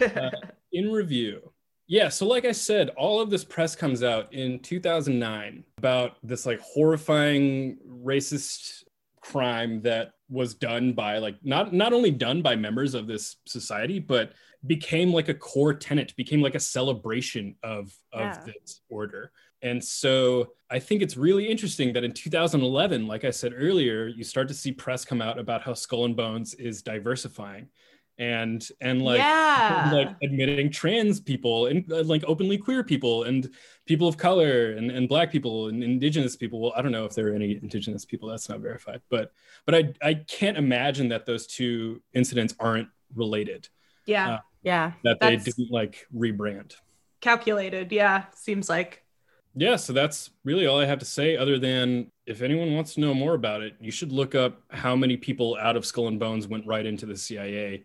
in review. Yeah, so like I said, all of this press comes out in 2009 about this like horrifying racist crime that was done by like not not only done by members of this society but became like a core tenet became like a celebration of of Yeah. this order and so i think it's really interesting that in 2011 like i said earlier you start to see press come out about how skull and bones is diversifying and and like yeah. like admitting trans people and uh, like openly queer people and people of color and, and black people and indigenous people well i don't know if there are any indigenous people that's not verified but but i i can't imagine that those two incidents aren't related yeah. uh, yeah. that they didn't like rebrand Calculated. Yeah. Seems like. yeah so that's really all i have to say other than if anyone wants to know more about it you should look up how many people out of skull and bones went right into the cia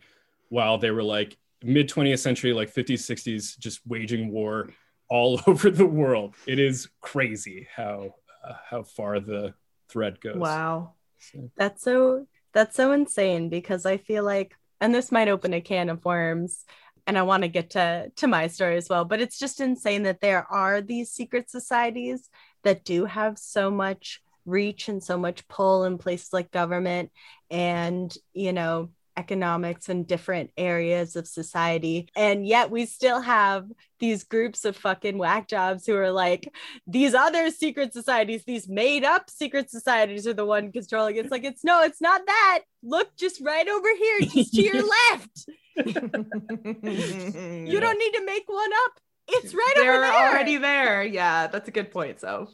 while they were like mid 20th century like 50s 60s just waging war all over the world it is crazy how uh, how far the thread goes Wow. So, That's so that's so insane because I feel like and this might open a can of worms and I want to get to to my story as well but it's just insane that there are these secret societies that do have so much reach and so much pull in places like government. And you know economics and different areas of society and yet we still have these groups of fucking whack jobs who are like these other secret societies these made up secret societies are the one controlling it. it's like it's no it's not that look just right over here just to your left you don't need to make one up it's right They're over there already there. Yeah, that's a good point. So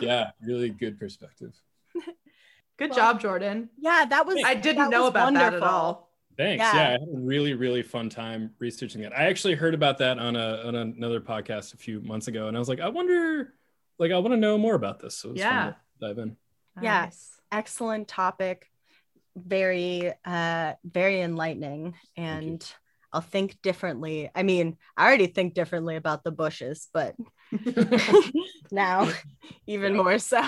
yeah really good perspective good Well, job, Jordan. yeah that was I didn't that know was about that at all. Thanks. Yeah. Yeah. I had a really, really fun time researching that. I actually heard about that on a on another podcast a few months ago, and I was like, I wonder, like, I want to know more about this. So it was fun Yeah. to dive in. Yes, Nice. excellent topic very uh very enlightening and I'll think differently. I mean, I already think differently about the Bushes, but now even more so.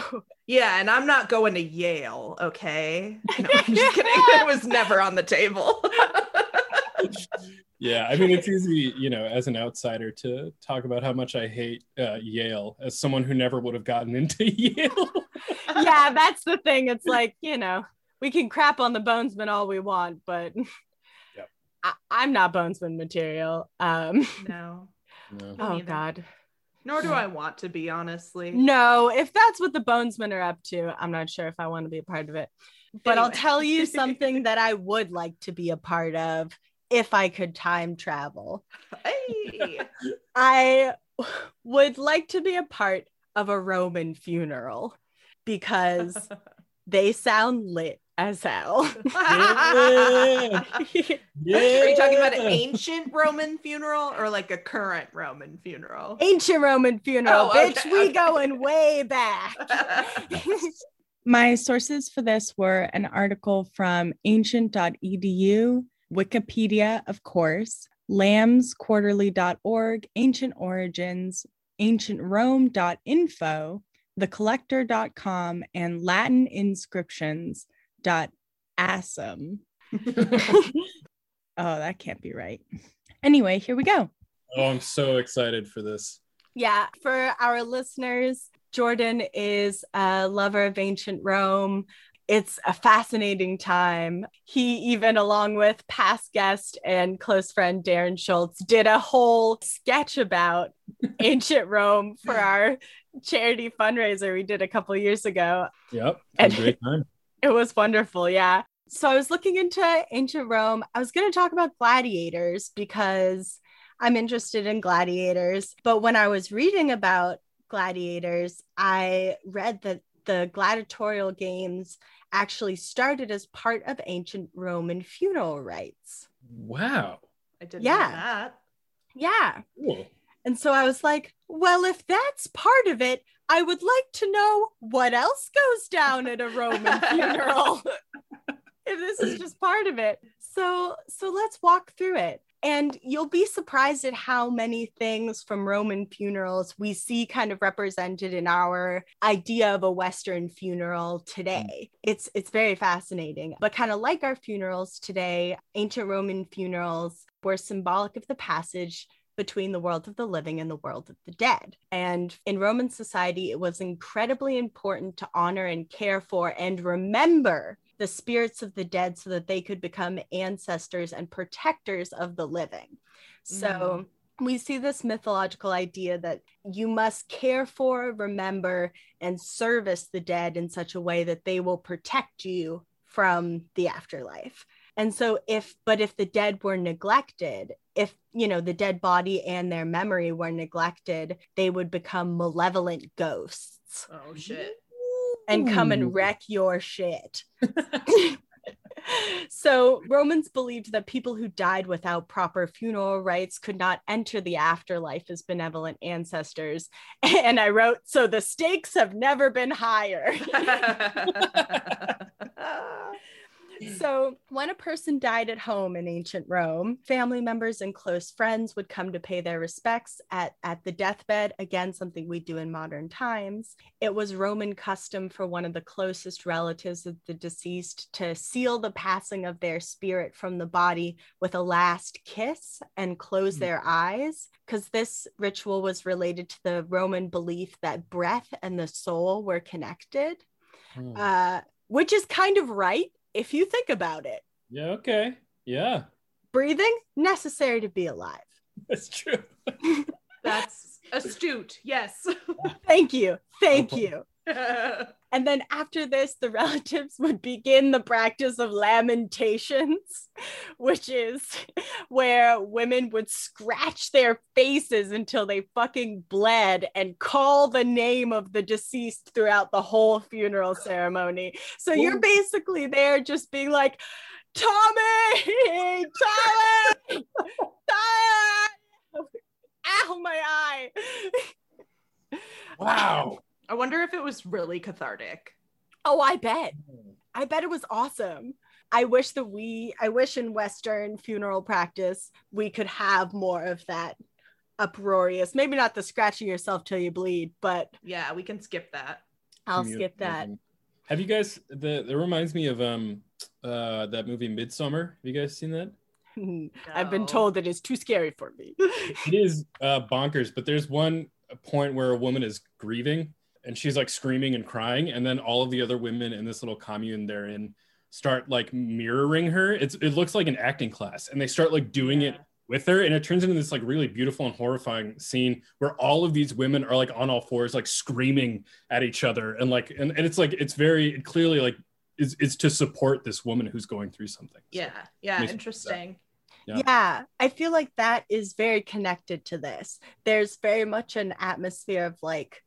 Yeah, and I'm not going to Yale, okay? No, I'm just kidding. It was never on the table. Yeah, I mean, it's easy, you know, as an outsider to talk about how much I hate uh, Yale as someone who never would have gotten into Yale. yeah, that's the thing. It's like, you know, we can crap on the Bonesman all we want, but Yep. I, I'm not Bonesman material. Um, no. No. oh, neither. God. Nor do I want to be, honestly. No, if that's what the Bonesmen are up to, I'm not sure if I want to be a part of it. But I'll tell you something that I would like to be a part of if I could time travel. Hey. I would like to be a part of a Roman funeral because they sound lit as hell. Yeah. Yeah. Are you talking about an ancient Roman funeral or like a current Roman funeral? Ancient Roman funeral, Oh, bitch. okay, we okay. going way back. My sources for this were an article from ancient.edu, Wikipedia, of course, laphamsquarterly.org, ancient origins, ancientrome.info, thecollector.com, and latininscriptions.assam. oh, that can't be right. Anyway, here we go. Oh, I'm so excited for this. Yeah, for our listeners, Jordan is a lover of ancient Rome. It's a fascinating time. He, even along with past guest and close friend Darren Schultz, did a whole sketch about ancient Rome for our charity fundraiser we did a couple years ago. Yep. And- And great time. It was wonderful. Yeah. So I was looking into ancient Rome. I was going to talk about gladiators because I'm interested in gladiators. But when I was reading about gladiators, I read that the gladiatorial games actually started as part of ancient Roman funeral rites. Wow. I didn't Yeah. know that. Yeah. Cool. And so I was like, well, if that's part of it, I would like to know what else goes down at a Roman funeral. if this is just part of it. So so let's walk through it. And you'll be surprised at how many things from Roman funerals we see kind of represented in our idea of a Western funeral today. Mm. It's it's very fascinating. But kind of like our funerals today, ancient Roman funerals were symbolic of the passage between the world of the living and the world of the dead. And in Roman society, it was incredibly important to honor and care for and remember the spirits of the dead so that they could become ancestors and protectors of the living. So mm. we see this mythological idea that you must care for, remember, and service the dead in such a way that they will protect you from the afterlife. And so if but if the dead were neglected, if you know the dead body and their memory were neglected, they would become malevolent ghosts Oh shit. and come and wreck your shit. so Romans believed that people who died without proper funeral rites could not enter the afterlife as benevolent ancestors. And I wrote, so the stakes have never been higher. So, when a person died at home in ancient Rome, family members and close friends would come to pay their respects at, at the deathbed. Again, something we do in modern times. It was Roman custom for one of the closest relatives of the deceased to seal the passing of their spirit from the body with a last kiss and close Hmm. their eyes, because this ritual was related to the Roman belief that breath and the soul were connected Hmm. uh, which is kind of right if you think about it. yeah. Okay. Yeah. Breathing necessary to be alive. That's true. That's astute. Yes. Thank you. Thank you. And then after this, the relatives would begin the practice of lamentations, which is where women would scratch their faces until they fucking bled and call the name of the deceased throughout the whole funeral ceremony. So you're basically there just being like, Tommy, Tommy, Tommy. Ow, my eye. Wow. I wonder if it was really cathartic. Oh, I bet. I bet it was awesome. I wish that we, I wish in Western funeral practice, we could have more of that uproarious, maybe not the scratching yourself till you bleed, but Yeah, we can skip that. I'll Commute skip that. moving. Have you guys? The that reminds me of um uh that movie Midsommar. Have you guys seen that? I've been told that it's too scary for me. It is uh, bonkers, but there's one point where a woman is grieving and she's like screaming and crying, and then all of the other women in this little commune they're in start like mirroring her. It's it looks like an acting class, and they start like doing it with her, and it turns into this like really beautiful and horrifying scene where all of these women are like on all fours, like screaming at each other, and like and, and it's like it's very clearly like is is to support this woman who's going through something. So, Yeah, yeah, interesting. Yeah. Yeah. I feel like that is very connected to this. There's very much an atmosphere of like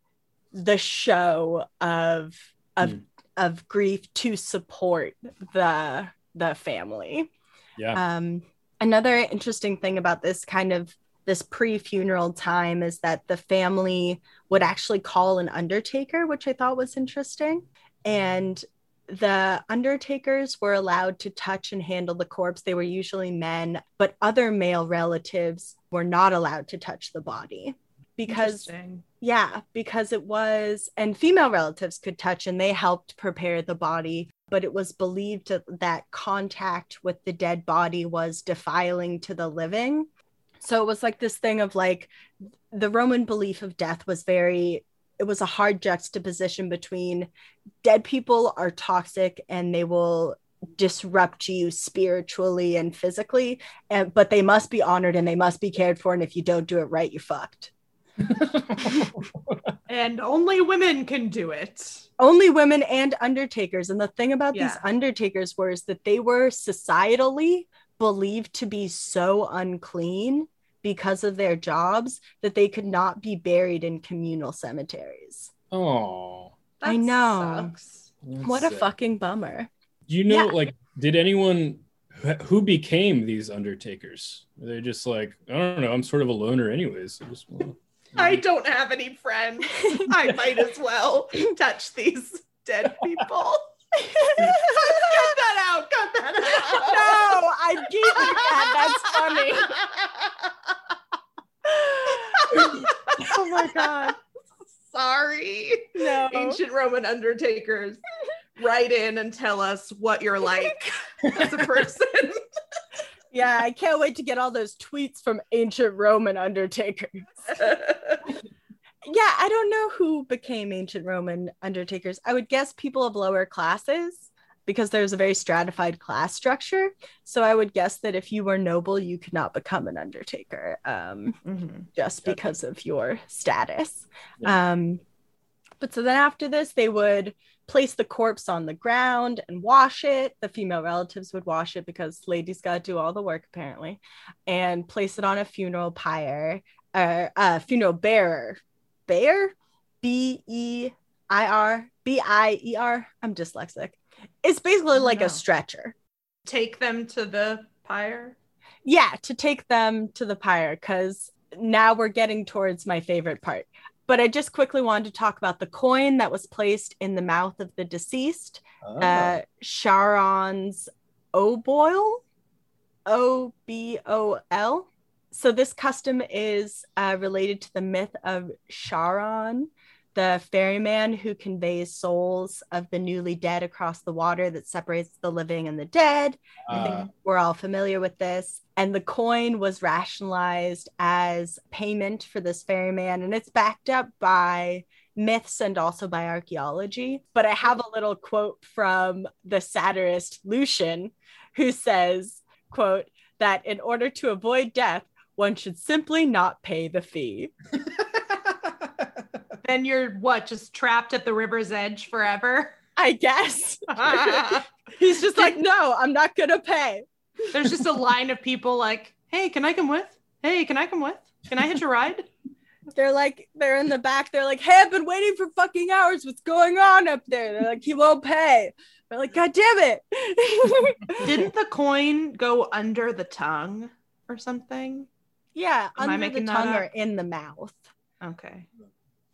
the show of of Mm. of grief to support the the family. yeah. Um, another interesting thing about this kind of this pre-funeral time is that the family would actually call an undertaker, which I thought was interesting. And the undertakers were allowed to touch and handle the corpse. They were usually men, but other male relatives were not allowed to touch the body because Interesting. Yeah, because it was, and female relatives could touch and they helped prepare the body, but it was believed that contact with the dead body was defiling to the living. So it was like this thing of like the Roman belief of death was very, it was a hard juxtaposition between dead people are toxic and they will disrupt you spiritually and physically and but they must be honored and they must be cared for and if you don't do it right you're fucked And only women can do it. only women and undertakers and the thing about these undertakers were is that they were societally believed to be so unclean because of their jobs that they could not be buried in communal cemeteries Oh, I know. sucks. what a fucking bummer Do you know, Yeah. like, did anyone who became these undertakers? Were they just like, I don't know, I'm sort of a loner, anyways. I just wanna- I don't have any friends. I might as well touch these dead people. cut that out. Cut that out. no i you that that's funny oh my god Sorry. no Ancient Roman undertakers, write in and tell us what you're like as a person. Yeah i can't wait to get all those tweets from ancient roman undertakers yeah, I don't know who became ancient Roman undertakers. I would guess people of lower classes because there's a very stratified class structure. So I would guess that if you were noble, you could not become an undertaker um, Mhm. just because of your status. Yeah. Um, but so then after this, they would place the corpse on the ground and wash it. The female relatives would wash it because ladies got to do all the work apparently, and place it on a funeral pyre, uh, uh, funeral bearer, bear, B E I R B I E R. I'm dyslexic. It's basically like know. a stretcher. Take them to the pyre. Yeah, to take them to the pyre because now we're getting towards my favorite part. But I just quickly wanted to talk about the coin that was placed in the mouth of the deceased, Ah. uh, Charon's obol, O B O L. So this custom is uh, related to the myth of Charon, the ferryman who conveys souls of the newly dead across the water that separates the living and the dead. I think Ah. we're all familiar with this. And the coin was rationalized as payment for this ferryman, and it's backed up by myths and also by archaeology. But I have a little quote from the satirist Lucian, who says, quote, that in order to avoid death, one should simply not pay the fee. Then you're what, just trapped at the river's edge forever? I guess. He's just like, no, I'm not gonna pay. There's just a line of people like, hey, can I come with? Hey, can I come with? Can I hitch a ride? They're like, they're in the back. They're like, hey, I've been waiting for fucking hours. What's going on up there? They're like, he won't pay. They're like, God damn it. Didn't the coin go under the tongue or something? yeah, Am under the tongue or in the mouth. Okay.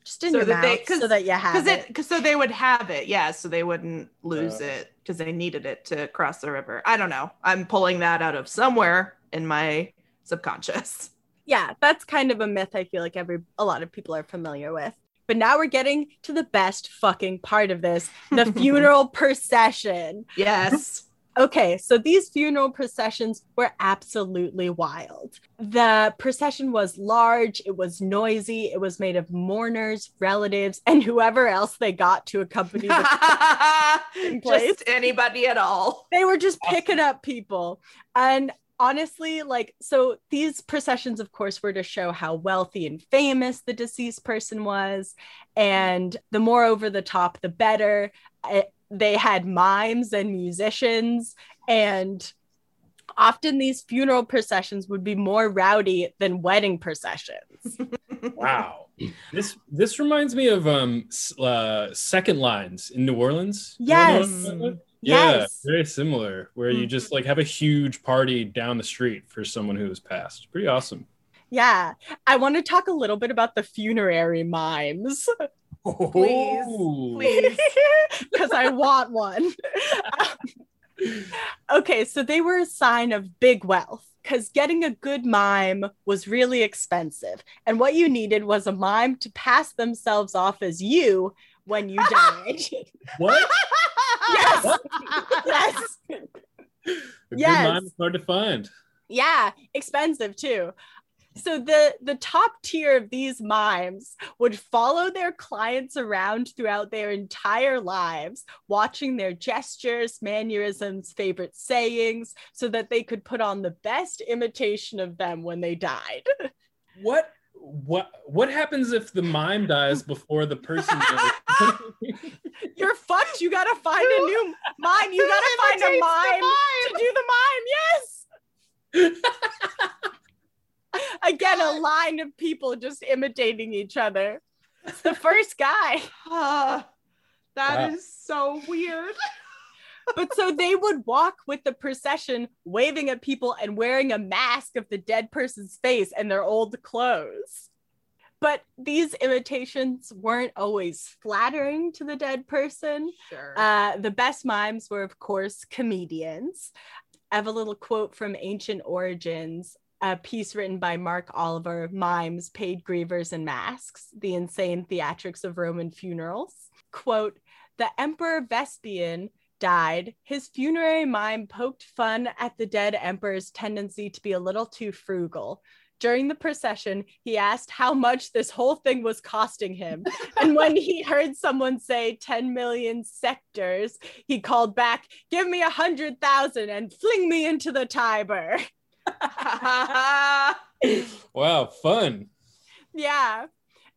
Just in So your that they- so that you have because it. it, cause so they would have it, yeah, so they wouldn't lose Uh. it because they needed it to cross the river. I don't know. I'm pulling that out of somewhere in my subconscious. yeah, that's kind of a myth I feel like every a lot of people are familiar with. But now we're getting to the best fucking part of this, the funeral procession. Yes. Okay, so these funeral processions were absolutely wild. The procession was large, it was noisy, it was made of mourners, relatives, and whoever else they got to accompany the. Just anybody at all. they were just picking up people and honestly like so these processions of course were to show how wealthy and famous the deceased person was and the more over the top the better they had mimes and musicians and often these funeral processions would be more rowdy than wedding processions Wow. This this reminds me of um uh, second lines in New Orleans. You know Yes. Yeah, Yes. very similar. Where you just like have a huge party down the street for someone who has passed. Pretty awesome. yeah i want to talk a little bit about the funerary mimes Please, Ooh. Please. because I want one. okay, so they were a sign of big wealth because getting a good mime was really expensive. And what you needed was a mime to pass themselves off as you when you died. What? yes. yes. A good mime is hard to find. Yeah, expensive too. So the the top tier of these mimes would follow their clients around throughout their entire lives, watching their gestures, mannerisms, favorite sayings, so that they could put on the best imitation of them when they died. What what what happens if the mime dies before the person goes? You're fucked. You gotta find a new mime. You gotta find a the mime to do the mime. Yes. Again, a line of people just imitating each other. It's the first guy. Ah, that is Wow. so weird. But so they would walk with the procession, waving at people and wearing a mask of the dead person's face and their old clothes. But these imitations weren't always flattering to the dead person. Sure. Uh, the best mimes were, of course, comedians. I have a little quote from Ancient Origins, a piece written by Mark Oliver, Mimes, Paid Grievers, and Masks, the insane theatrics of Roman funerals. Quote, the Emperor Vespasian died, his funerary mime poked fun at the dead emperor's tendency to be a little too frugal. During the procession, he asked how much this whole thing was costing him. and when he heard someone say 10 million sesterces, he called back, Give me a hundred thousand and fling me into the Tiber. wow, fun. Yeah.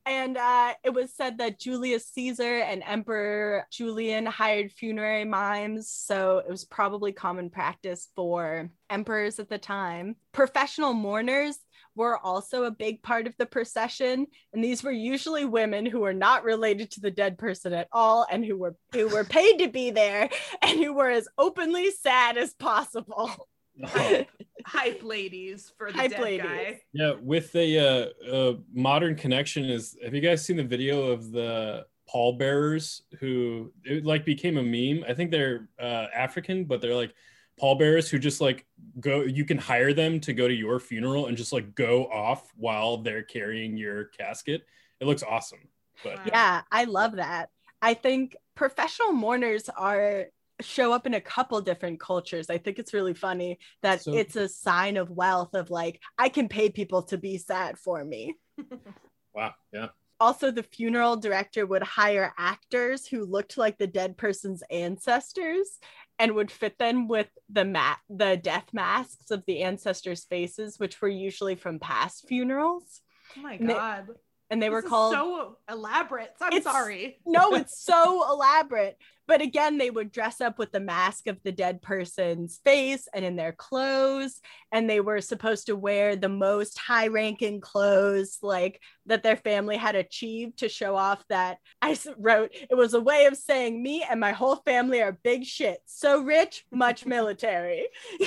And uh, it was said that Julius Caesar and Emperor Julian hired funerary mimes. So it was probably common practice for emperors at the time. Professional mourners were also a big part of the procession. And these were usually women who were not related to the dead person at all and who were who were paid to be there and who were as openly sad as possible. Oh, Hype ladies for the Hype dead ladies. guy. yeah, with the uh, a modern connection is. Have you guys seen the video of the pallbearers who it like became a meme? I think they're uh, African, but they're like pallbearers who just like go. You can hire them to go to your funeral and just like go off while they're carrying your casket. It looks awesome. But Wow. Yeah, I love that. I think professional mourners are show up in a couple different cultures. I think it's really funny that So- it's a sign of wealth of like I can pay people to be sad for me. wow, yeah. Also, the funeral director would hire actors who looked like the dead person's ancestors and would fit them with the mat the death masks of the ancestors' faces, which were usually from past funerals. Oh my And they- god. And they were This is called so elaborate. I'm sorry. no, it's so elaborate. But again, they would dress up with the mask of the dead person's face and in their clothes. And they were supposed to wear the most high ranking clothes, like that their family had achieved to show off that i wrote it was a way of saying me and my whole family are big shit. So rich, much military.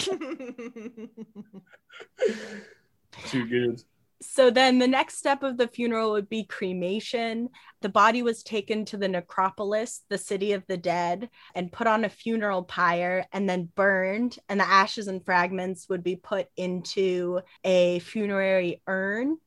Too good. So then the next step of the funeral would be cremation. The body was taken to the necropolis, the city of the dead, and put on a funeral pyre and then burned. And the ashes and fragments would be put into a funerary urn.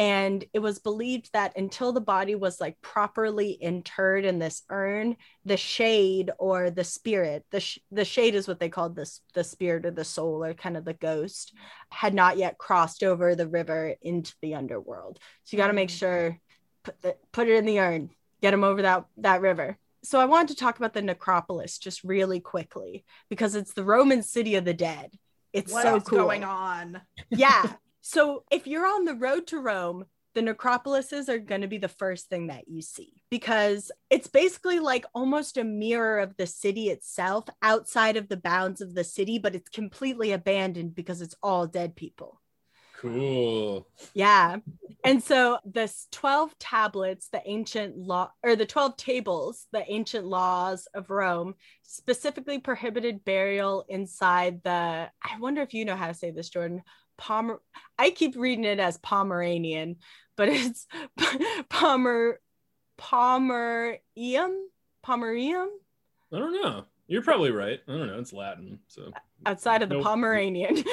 And it was believed that until the body was like properly interred in this urn, the shade or the spirit, the, sh- the shade is what they called this, the spirit or the soul or kind of the ghost, had not yet crossed over the river into the underworld. So you got to make mm. sure put the, put it in the urn, get them over that that river. So I wanted to talk about the necropolis just really quickly because it's the Roman city of the dead. It's What so is cool. going on? Yeah. So if you're on the road to Rome, the necropolises are going to be the first thing that you see because it's basically like almost a mirror of the city itself outside of the bounds of the city, but it's completely abandoned because it's all dead people. Cool. Yeah. And so the 12 tablets, the ancient law or the 12 tables, the ancient laws of Rome specifically prohibited burial inside the I wonder if you know how to say this Jordan. Pomer I keep reading it as Pomeranian, but it's Pomer Pomerium Pomerium I don't know. You're probably right. I don't know. It's Latin. So outside of the. Pomeranian,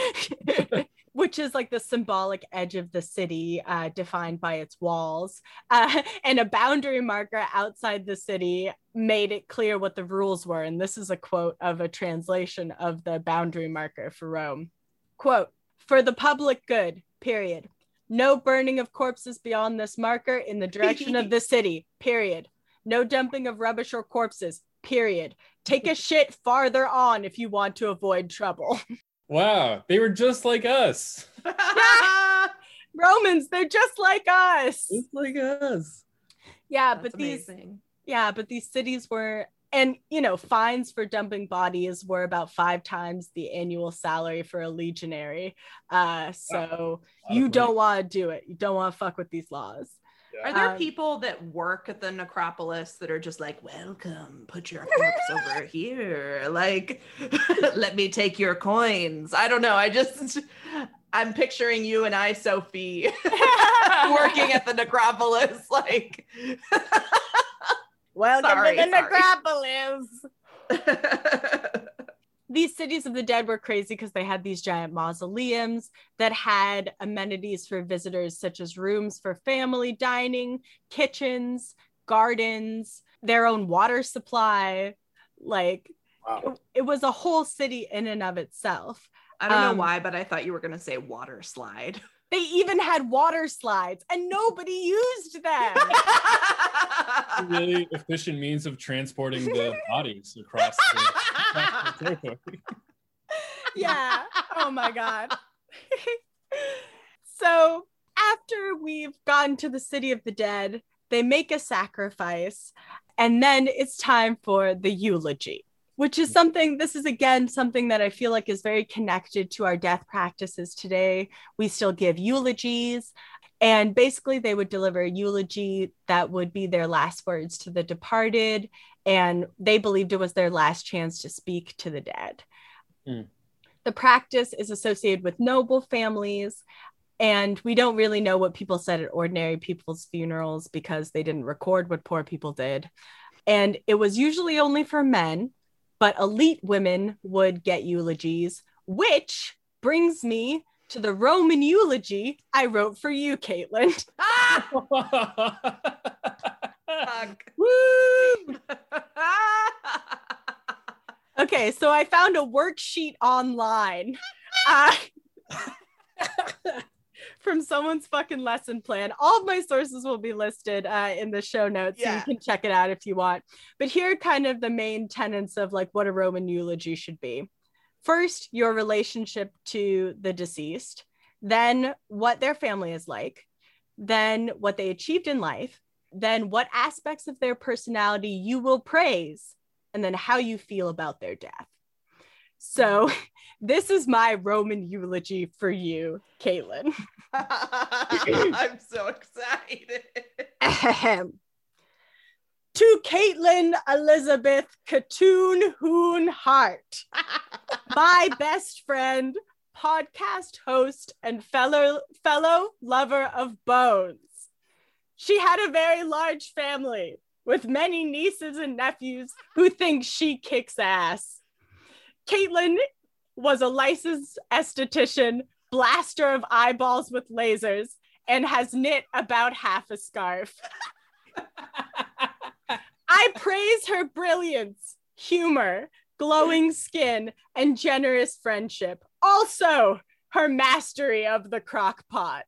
which is like the symbolic edge of the city uh, defined by its walls. Uh, and a boundary marker outside the city made it clear what the rules were. And this is a quote of a translation of the boundary marker for Rome. Quote, for the public good, period. No burning of corpses beyond this marker in the direction of the city, period. No dumping of rubbish or corpses, period. Take a shit farther on if you want to avoid trouble. wow, they were just like us. Romans, they're just like us. Just like us. Yeah, That's but these yeah, but these cities were and you know, fines for dumping bodies were about five times the annual salary for a legionary. Uh so you don't want to do it. You don't want to fuck with these laws. Are there Um, people that work at the necropolis that are just like, welcome, put your corpse over here. Like, let me take your coins. I don't know. I just, I'm picturing you and I, Sophie, working at the necropolis. Like, Welcome Sorry, to the sorry. necropolis. these cities of the dead were crazy because they had these giant mausoleums that had amenities for visitors such as rooms for family dining kitchens gardens their own water supply like Wow. it, it was a whole city in and of itself I don't Um, know why, but I thought you were going to say water slide. they even had water slides and nobody used them really efficient means of transporting the bodies across the, across the territory. yeah. Oh my God. so after we've gotten to the city of the dead, they make a sacrifice, and then it's time for the eulogy, which is something, this is again something that I feel like is very connected to our death practices today. We still give eulogies. And basically, they would deliver a eulogy that would be their last words to the departed. And they believed it was their last chance to speak to the dead. Hmm. The practice is associated with noble families, and we don't really know what people said at ordinary people's funerals because they didn't record what poor people did. And it was usually only for men, but elite women would get eulogies, which brings me to the Roman eulogy I wrote for you, Caitlin. Fuck. Woo! Okay, so I found a worksheet online uh, from someone's fucking lesson plan. All of my sources will be listed uh, in the show notes, so you can check it out if you want. But here are kind of the main tenets of like what a Roman eulogy should be. First, your relationship to the deceased, then what their family is like, then what they achieved in life, then what aspects of their personality you will praise, and then how you feel about their death. So, this is my Roman eulogy for you, Caitlin. I'm so excited. Ahem. To Caitlin Elizabeth Katoon Hoon Hart, my best friend, podcast host and fellow fellow lover of bones. She had a very large family with many nieces and nephews who think she kicks ass. Caitlin was a licensed esthetician, blaster of eyeballs with lasers, and has knit about half a scarf. I praise her brilliance, humor, glowing skin, and generous friendship. Also, her mastery of the crock pot.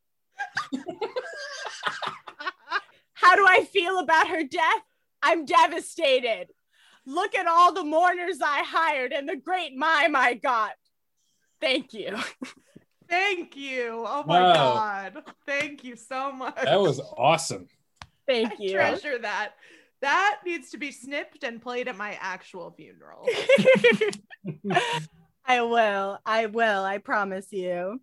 How do I feel about her death? I'm devastated. Look at all the mourners I hired and the great mime I got. Thank you. Thank you. Oh my Wow. god. Thank you so much. That was awesome. Thank I you. treasure that. That needs to be snipped and played at my actual funeral. I will. I will. I promise you.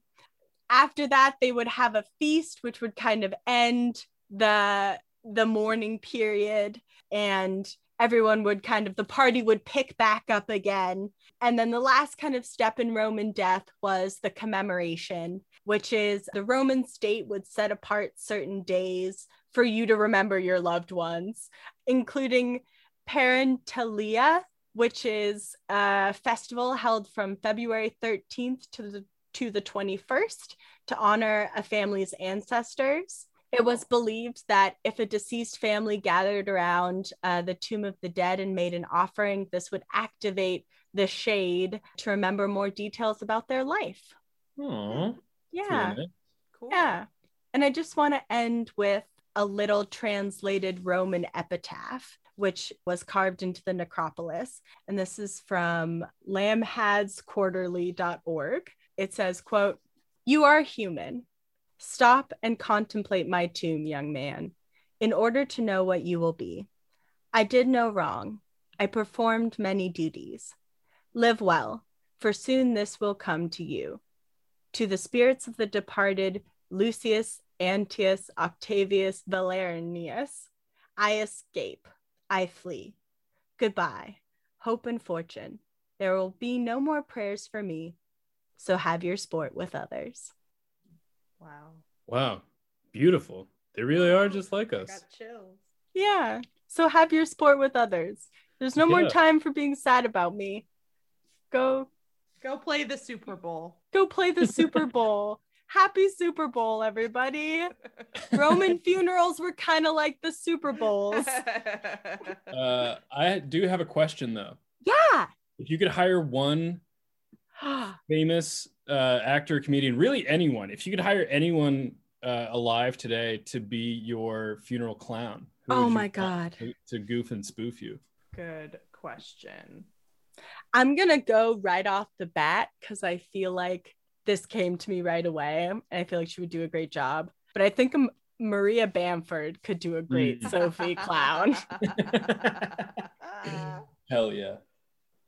After that, they would have a feast, which would kind of end the the mourning period, and everyone would kind of the party would pick back up again. And then the last kind of step in Roman death was the commemoration, which is the Roman state would set apart certain days for you to remember your loved ones, including Parentalia, which is a festival held from February 13th to the to the 21st to honor a family's ancestors. It was believed that if a deceased family gathered around uh, the tomb of the dead and made an offering, this would activate the shade to remember more details about their life. Aw, Yeah. Cool. Yeah. And I just want to end with a little translated Roman epitaph, which was carved into the necropolis. And this is from laphamsquarterly.org. It says, quote, You are human. Stop and contemplate my tomb, young man, in order to know what you will be. I did no wrong. I performed many duties. Live well, for soon this will come to you to the spirits of the departed Lucius Antius Octavius Valerianus, I escape, I flee. Goodbye, hope and fortune. There will be no more prayers for me, so have your sport with others. Wow. Wow. Beautiful. They really are just like I us. got chills. Yeah, so have your sport with others. There's no more time for being sad about me. Go, Go play the Super Bowl. go play the Super Bowl. Happy Super Bowl, everybody. Roman funerals were kind of like the Super Bowls. Uh, I do have a question though. Yeah. If you could hire one famous uh, actor, comedian, really anyone, if you could hire anyone uh, alive today to be your funeral clown, who Oh my God. to, to goof and spoof you? Good question. I'm gonna go right off the bat because I feel like this came to me right away, and I feel like she would do a great job. But I think M- Maria Bamford could do a great Mm. Sophie clown. Hell yeah.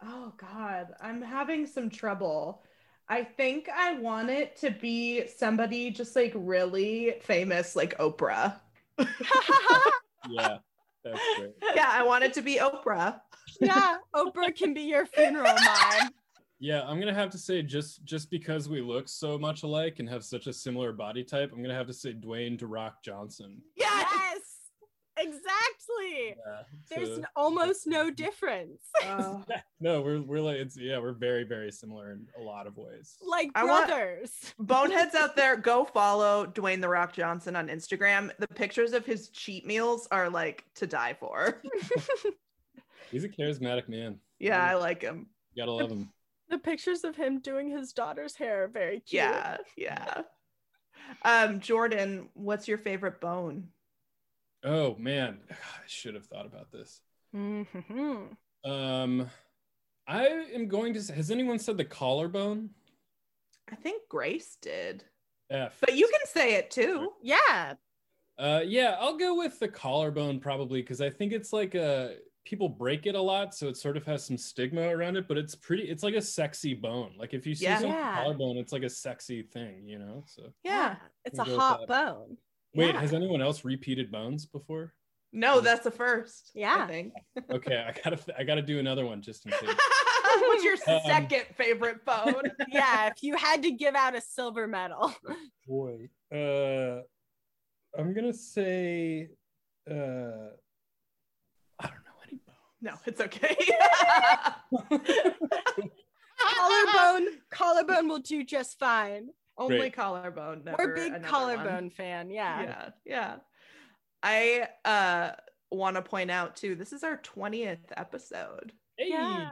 oh God, I'm having some trouble. I think I want it to be somebody just like really famous, like Oprah. Yeah. That's great. Yeah, I want it to be Oprah. yeah, Oprah can be your funeral mime. Yeah, I'm gonna have to say just just because we look so much alike and have such a similar body type, I'm gonna have to say Dwayne The Rock Johnson. Yes, exactly. Yeah, There's so- almost no difference. Oh, no, we're we're like it's yeah, we're very very similar in a lot of ways. Like brothers. Boneheads out there, go follow Dwayne the Rock Johnson on Instagram. The pictures of his cheat meals are like to die for. He's a charismatic man. Yeah, I like him. You gotta love him. The pictures of him doing his daughter's hair are very cute. Yeah, yeah. Um, Jordan, what's your favorite bone? Oh man, I should have thought about this. Mhm. Um, I am going to. Has anyone said the collarbone? I think Grace did, F. but you can say it too. Yeah. Uh, yeah, I'll go with the collarbone probably because I think it's like a people break it a lot, so it sort of has some stigma around it. But it's pretty. It's like a sexy bone. Like if you see Yeah. some Yeah. collarbone, it's like a sexy thing, you know. So Yeah. It's a We'll go hot bone. wait, Yeah. has anyone else repeated bones before? No, that's the first. Yeah. I think. Okay, I gotta I gotta do another one just in case. What's your Um, second favorite bone? yeah, if you had to give out a silver medal. Boy, uh, I'm gonna say, uh, I don't know any no, it's okay. collarbone, collarbone will do just fine. Only Great. collarbone. We're big collarbone one. fan. Yeah. Yeah, yeah. I uh want to point out too. This is our twentieth episode. Hey, Yeah.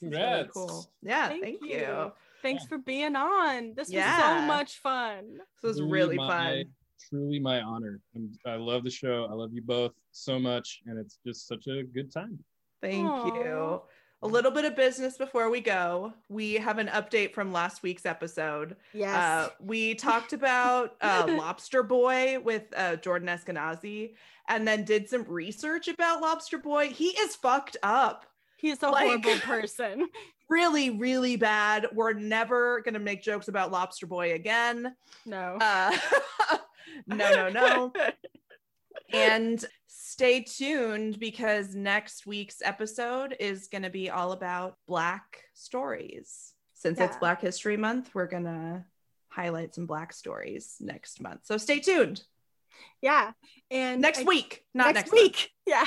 Congrats! really cool. Yeah, Thank thank, you. you. Thanks for being on. This was so much fun. This was Truly really my- fun. Truly my honor. I'm, I love the show. I love you both so much, and it's just such a good time. Thank you. A little bit of business before we go. We have an update from last week's episode. Yes. Uh, we talked about uh, Lobster Boy with uh, Jordan Eskenazi and then did some research about Lobster Boy. He is fucked up. He's a like- horrible person. Really, really bad. We're never going to make jokes about Lobster Boy again. No. Uh, no, no, no. and stay tuned because next week's episode is going to be all about Black stories. Since it's Black History Month, we're going to highlight some Black stories next month. So stay tuned. yeah. And Next I- week, not next, next, month. week. Yeah.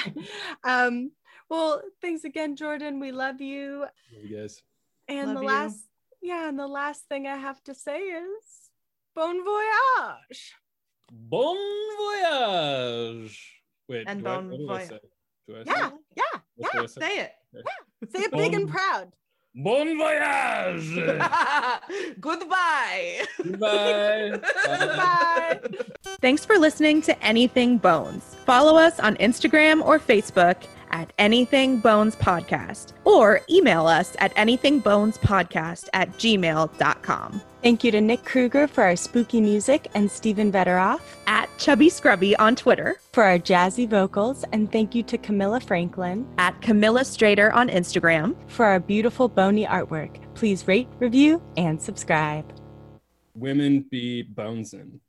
Um, well, thanks again, Jordan. We love you. Love you guys. And Love the you. last yeah, and the last thing I have to say is bon voyage. Bon voyage. Wait, And do I- bon do I voyage. say? Do I say Yeah, it? yeah, What do say? Say it. Say it big and proud. Bon voyage. Goodbye. Goodbye. Bye. Thanks for listening to Anything Bones. Follow us on Instagram or Facebook at Anything Bones Podcast or email us at anythingbonespodcast at gmail.com. Thank you to Nick Kruger for our spooky music and Stephen Vetteroff At Chubby Scrubby on Twitter, for our jazzy vocals, and thank you to Camilla Franklin at Camilla Strader on Instagram. for our beautiful bony artwork. Please rate, review, and subscribe. Women be bonesing.